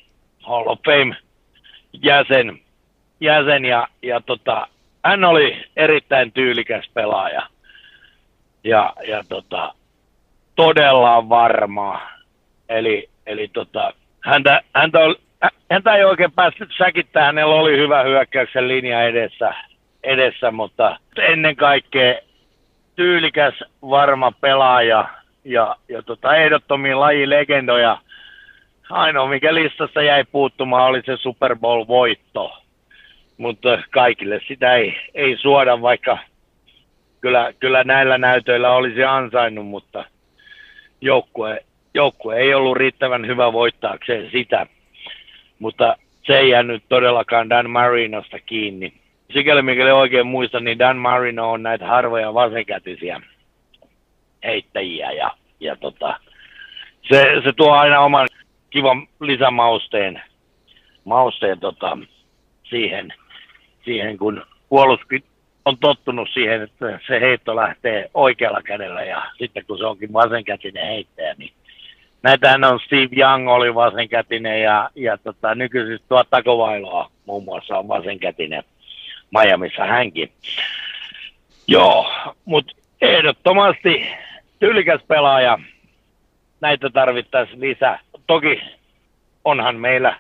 Speaker 2: Hall of Fame jäsen, jäsen ja, ja tota, hän oli erittäin tyylikäs pelaaja ja, ja tota, todella varma. Eli, eli tota, häntä, häntä, oli, häntä ei oikein päässyt säkittämään, hänellä oli hyvä hyökkäyksen linja edessä, edessä mutta ennen kaikkea tyylikäs, varma pelaaja ja, ja tota, ehdottomia lajilegendoja. Ainoa, mikä listassa jäi puuttumaan, oli se Super Bowl-voitto. Mutta kaikille sitä ei, ei suoda, vaikka kyllä, kyllä näillä näytöillä olisi ansainnut, mutta joukkue, joukkue ei ollut riittävän hyvä voittaakseen sitä. mutta se ei jäänyt todellakaan Dan Marinosta kiinni. Sikäli mikäli oikein muistan, niin Dan Marino on näitä harvoja vasenkätisiä heittäjiä ja, ja tota, se, se tuo aina oman kivan lisämausteen mausteen, tota, siihen, siihen, kun puolustus on tottunut siihen, että se heitto lähtee oikealla kädellä ja sitten kun se onkin vasenkätinen heittäjä, niin näitähän on Steve Young oli vasenkätinen ja, ja tota, nykyisin tuo Takovailoa muun muassa on vasenkätinen Miamiissa hänkin. Joo, mutta ehdottomasti tyylikäs pelaaja, näitä tarvittaisiin lisää. Toki onhan meillä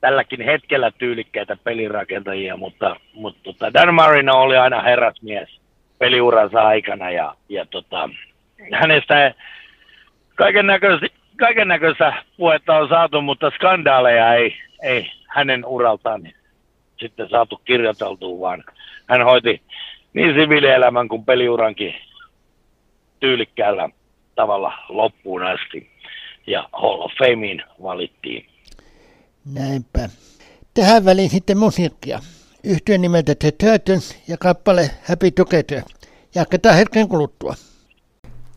Speaker 2: tälläkin hetkellä tyylikkäitä pelirakentajia, mutta, mutta tota Dan Marino oli aina herrasmies peliuransa aikana ja, ja tota, hänestä kaiken näköistä puhetta on saatu, mutta skandaaleja ei, ei hänen uraltaan sitten saatu kirjoiteltua, vaan hän hoiti niin siviilielämän kuin peliurankin tyylikkäällä tavalla loppuun asti. Ja Hall of Fameen valittiin.
Speaker 1: Näinpä. Tähän väliin sitten musiikkia. Yhtyön nimeltä The Turtles ja kappale Happy Together. Jatketaan hetken kuluttua.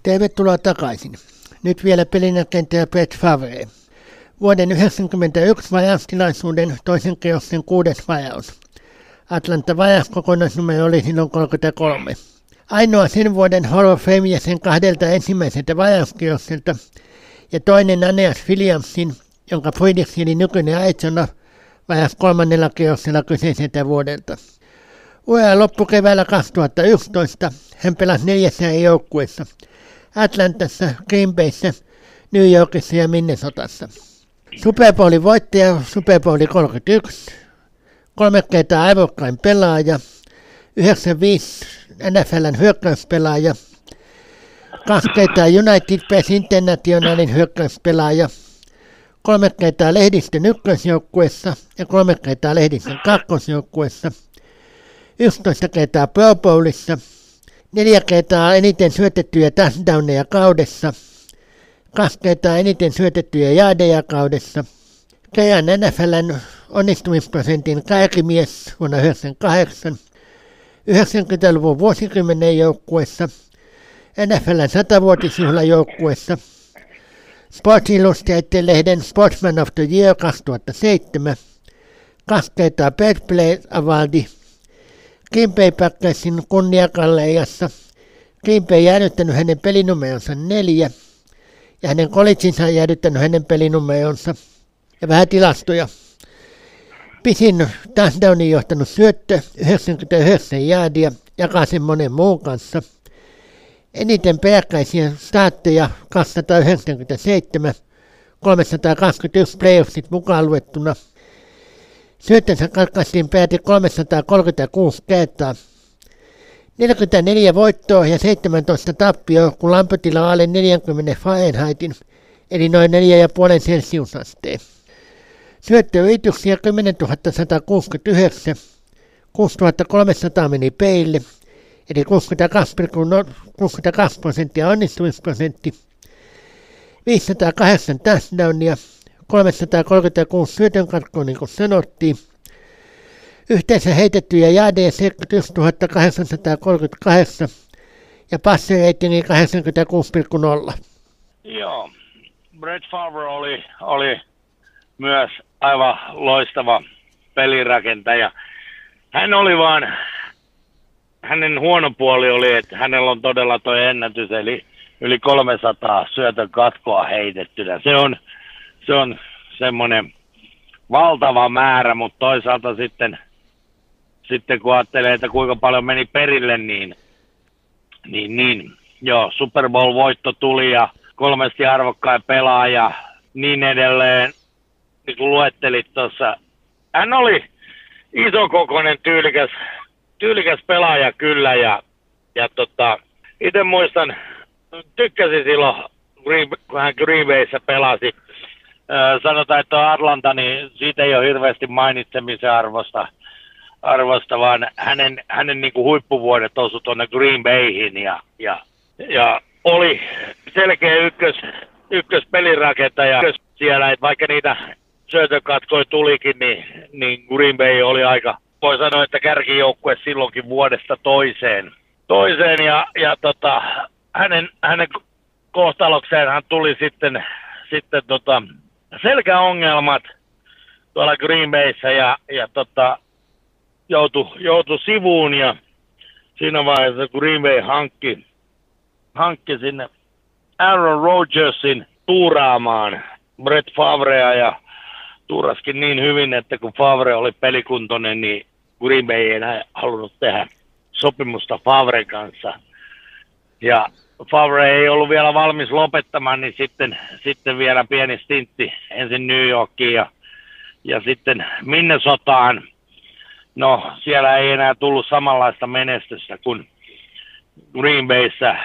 Speaker 1: Tervetuloa takaisin. Nyt vielä pelinäkentäjä Brett Favre. Vuoden 1991 vajaustilaisuuden toisen kierroksen kuudes vajaus. Atlanta vajaus kokonaisnumero oli silloin 33. Ainoa sen vuoden Hall of Fame ja sen kahdelta ensimmäiseltä vajauskierrokselta ja toinen Aneas Williamsin, jonka Friedrich eli nykyinen Aitsona vajas kolmannella kierroksella kyseiseltä vuodelta. Ura loppukeväällä 2011 hän pelasi neljässä joukkueessa – Atlantassa, Green Bayssä, New Yorkissa ja Minnesotassa. Super Bowlin voittaja Super Bowl 31, kolme kertaa arvokkain pelaaja, 95 NFLn hyökkäyspelaaja, kaksi kertaa United Press Internationalin hyökkäyspelaaja, kolme kertaa lehdistön ykkösjoukkuessa ja kolme kertaa lehdistön kakkosjoukkuessa, 11 kertaa Pro Bowlissa – neljä kertaa eniten syötettyjä touchdowneja kaudessa, kaksi kertaa eniten syötettyjä jaadeja kaudessa, kerran NFLn onnistumisprosentin kärkimies vuonna 1998, 90-luvun vuosikymmenen joukkuessa, NFLn satavuotisjuhlajoukkuessa, Sports Illustrated-lehden Sportsman of the Year 2007, kaksi kertaa Bad Play Awardi Kimpei Packersin kunniakalleijassa. Kimpei jäädyttänyt hänen pelinumeronsa neljä ja hänen colleginsa jäädyttänyt hänen pelinumeronsa ja vähän tilastoja. Pisin touchdownin johtanut syöttö 99 jäädiä jakaa sen monen muun kanssa. Eniten peräkkäisiä startteja 297, 321 playoffsit mukaan luettuna – Syöttönsä katkaistiin peräti 336 kertaa. 44 voittoa ja 17 tappioa, kun lämpötila alle 40 Fahrenheitin, eli noin 4,5 celsiusasteen. Syöttöyrityksiä 10 169, 6300 meni peille, eli 62,62 prosenttia onnistumisprosentti, 508 touchdownia, 336 syötön katkoa, niin kuin sanottiin. Yhteensä heitettyjä jäädejä 71 838 ja passereitingi 86,0.
Speaker 2: Joo, Brett Favre oli, oli myös aivan loistava pelirakentaja. Hän oli vaan, hänen huono puoli oli, että hänellä on todella tuo ennätys, eli yli 300 syötön katkoa heitettynä. Se on, se on semmoinen valtava määrä, mutta toisaalta sitten, sitten kun ajattelee, että kuinka paljon meni perille, niin, niin, niin. Joo, Super Bowl-voitto tuli ja kolmesti arvokkain pelaaja, niin edelleen, niin kuin luettelit tuossa. Hän oli isokokoinen, tyylikäs, tyylikäs pelaaja kyllä ja, ja tota, itse muistan, tykkäsin silloin, kun hän Green Bayssä pelasi, sanotaan, että Atlanta, niin siitä ei ole hirveästi mainitsemisen arvosta, arvosta vaan hänen, hänen niin kuin huippuvuodet osui tuonne Green Bayhin ja, ja, ja oli selkeä ykkös, ykköspelirakentaja siellä, että vaikka niitä syötökatkoi tulikin, niin, niin Green Bay oli aika, voi sanoa, että kärkijoukkue silloinkin vuodesta toiseen. Toiseen ja, ja tota, hänen, hänen kohtalokseen hän tuli sitten, sitten tota, selkäongelmat tuolla Green Bayssä ja, ja tota, joutui, joutui sivuun ja siinä vaiheessa Green Bay hankki, hankki sinne Aaron Rodgersin tuuraamaan Brett Favrea ja tuuraskin niin hyvin, että kun Favre oli pelikuntoinen, niin Green Bay ei enää halunnut tehdä sopimusta Favren kanssa. Ja Favre ei ollut vielä valmis lopettamaan, niin sitten, sitten vielä pieni stintti ensin New Yorkiin ja, ja sitten Minnesotaan. No, siellä ei enää tullut samanlaista menestystä kuin Green Bayssä,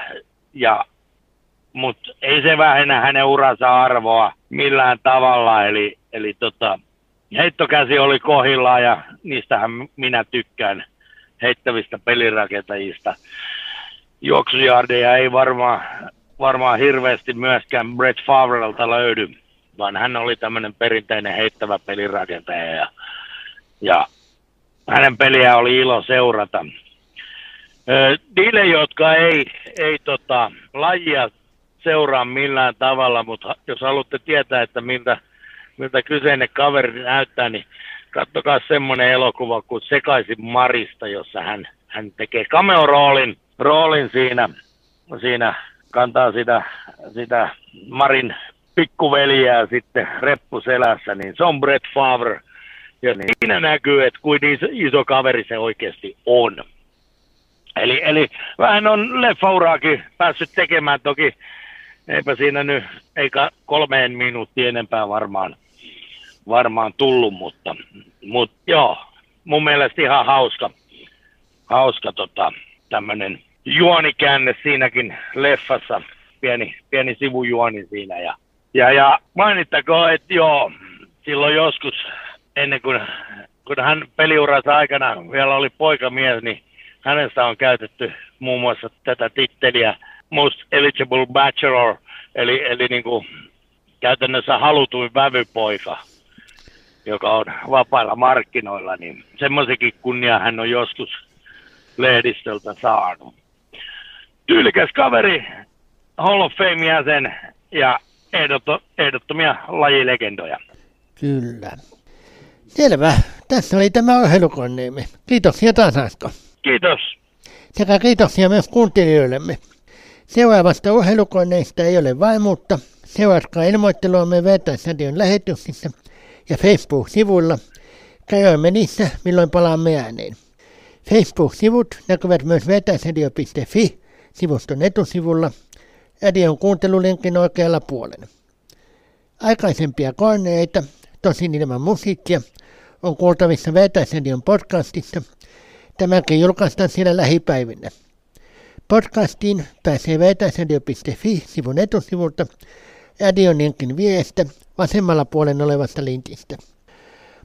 Speaker 2: ja, mutta ei se vähennä hänen uransa arvoa millään tavalla. Eli, eli tota, heittokäsi oli kohillaan ja niistähän minä tykkään heittävistä pelirakentajista juoksujardeja ei varmaan, varmaan hirveästi myöskään Brett Favrelta löydy, vaan hän oli tämmöinen perinteinen heittävä pelirakentaja ja, ja hänen peliä oli ilo seurata. Niille, jotka ei, ei tota, lajia seuraa millään tavalla, mutta jos haluatte tietää, että miltä, miltä kyseinen kaveri näyttää, niin katsokaa semmoinen elokuva kuin Sekaisin Marista, jossa hän, hän tekee cameo-roolin – roolin siinä, siinä kantaa sitä, sitä Marin pikkuveliä sitten reppuselässä, niin se on Brett Favre. Ja siinä näkyy, että kuin iso, iso kaveri se oikeasti on. Eli, eli vähän on leffauraakin päässyt tekemään toki. Eipä siinä nyt, eikä kolmeen minuuttia enempää varmaan, varmaan tullut, mutta, mutta joo, mun mielestä ihan hauska, hauska tota, tämmöinen juonikäänne siinäkin leffassa, pieni, pieni sivujuoni siinä. Ja, ja, ja mainittakoon, että joo, silloin joskus ennen kuin kun hän peliuransa aikana vielä oli poikamies, niin hänestä on käytetty muun muassa tätä titteliä Most Eligible Bachelor, eli, eli niin kuin käytännössä halutuin vävypoika, joka on vapailla markkinoilla, niin semmoisenkin kunnia hän on joskus lehdistöltä saanut tyylikäs kaveri, Hall of Fame jäsen ja ehdotto, ehdottomia lajilegendoja.
Speaker 1: Kyllä. Selvä. Tässä oli tämä ohjelukoneemme. Kiitoksia taas Asko.
Speaker 2: Kiitos.
Speaker 1: Sekä kiitoksia myös kuuntelijoillemme. Seuraavasta ohjelukoneista ei ole vaimuutta. Seuratkaa ilmoitteluamme Vertaisradion lähetyksissä ja Facebook-sivuilla. Käydämme niissä, milloin palaamme ääneen. Facebook-sivut näkyvät myös vertaisradio.fi sivuston etusivulla Radion kuuntelulinkin oikealla puolella. Aikaisempia koneita, tosin ilman musiikkia, on kuultavissa Vertaisradion podcastissa. Tämäkin julkaistaan siellä lähipäivinä. Podcastiin pääsee vertaisradio.fi-sivun etusivulta Radion linkin viestä vasemmalla puolen olevasta linkistä.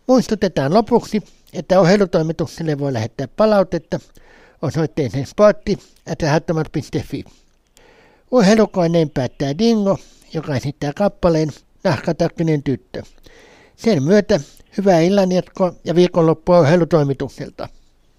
Speaker 1: Muistutetaan lopuksi, että ohjelutoimitukselle voi lähettää palautetta – osoitteeseen spotti.fi. Urheilukoineen päättää Dingo, joka esittää kappaleen Nahkatakkinen tyttö. Sen myötä hyvää illanjatkoa ja viikonloppua urheilutoimitukselta.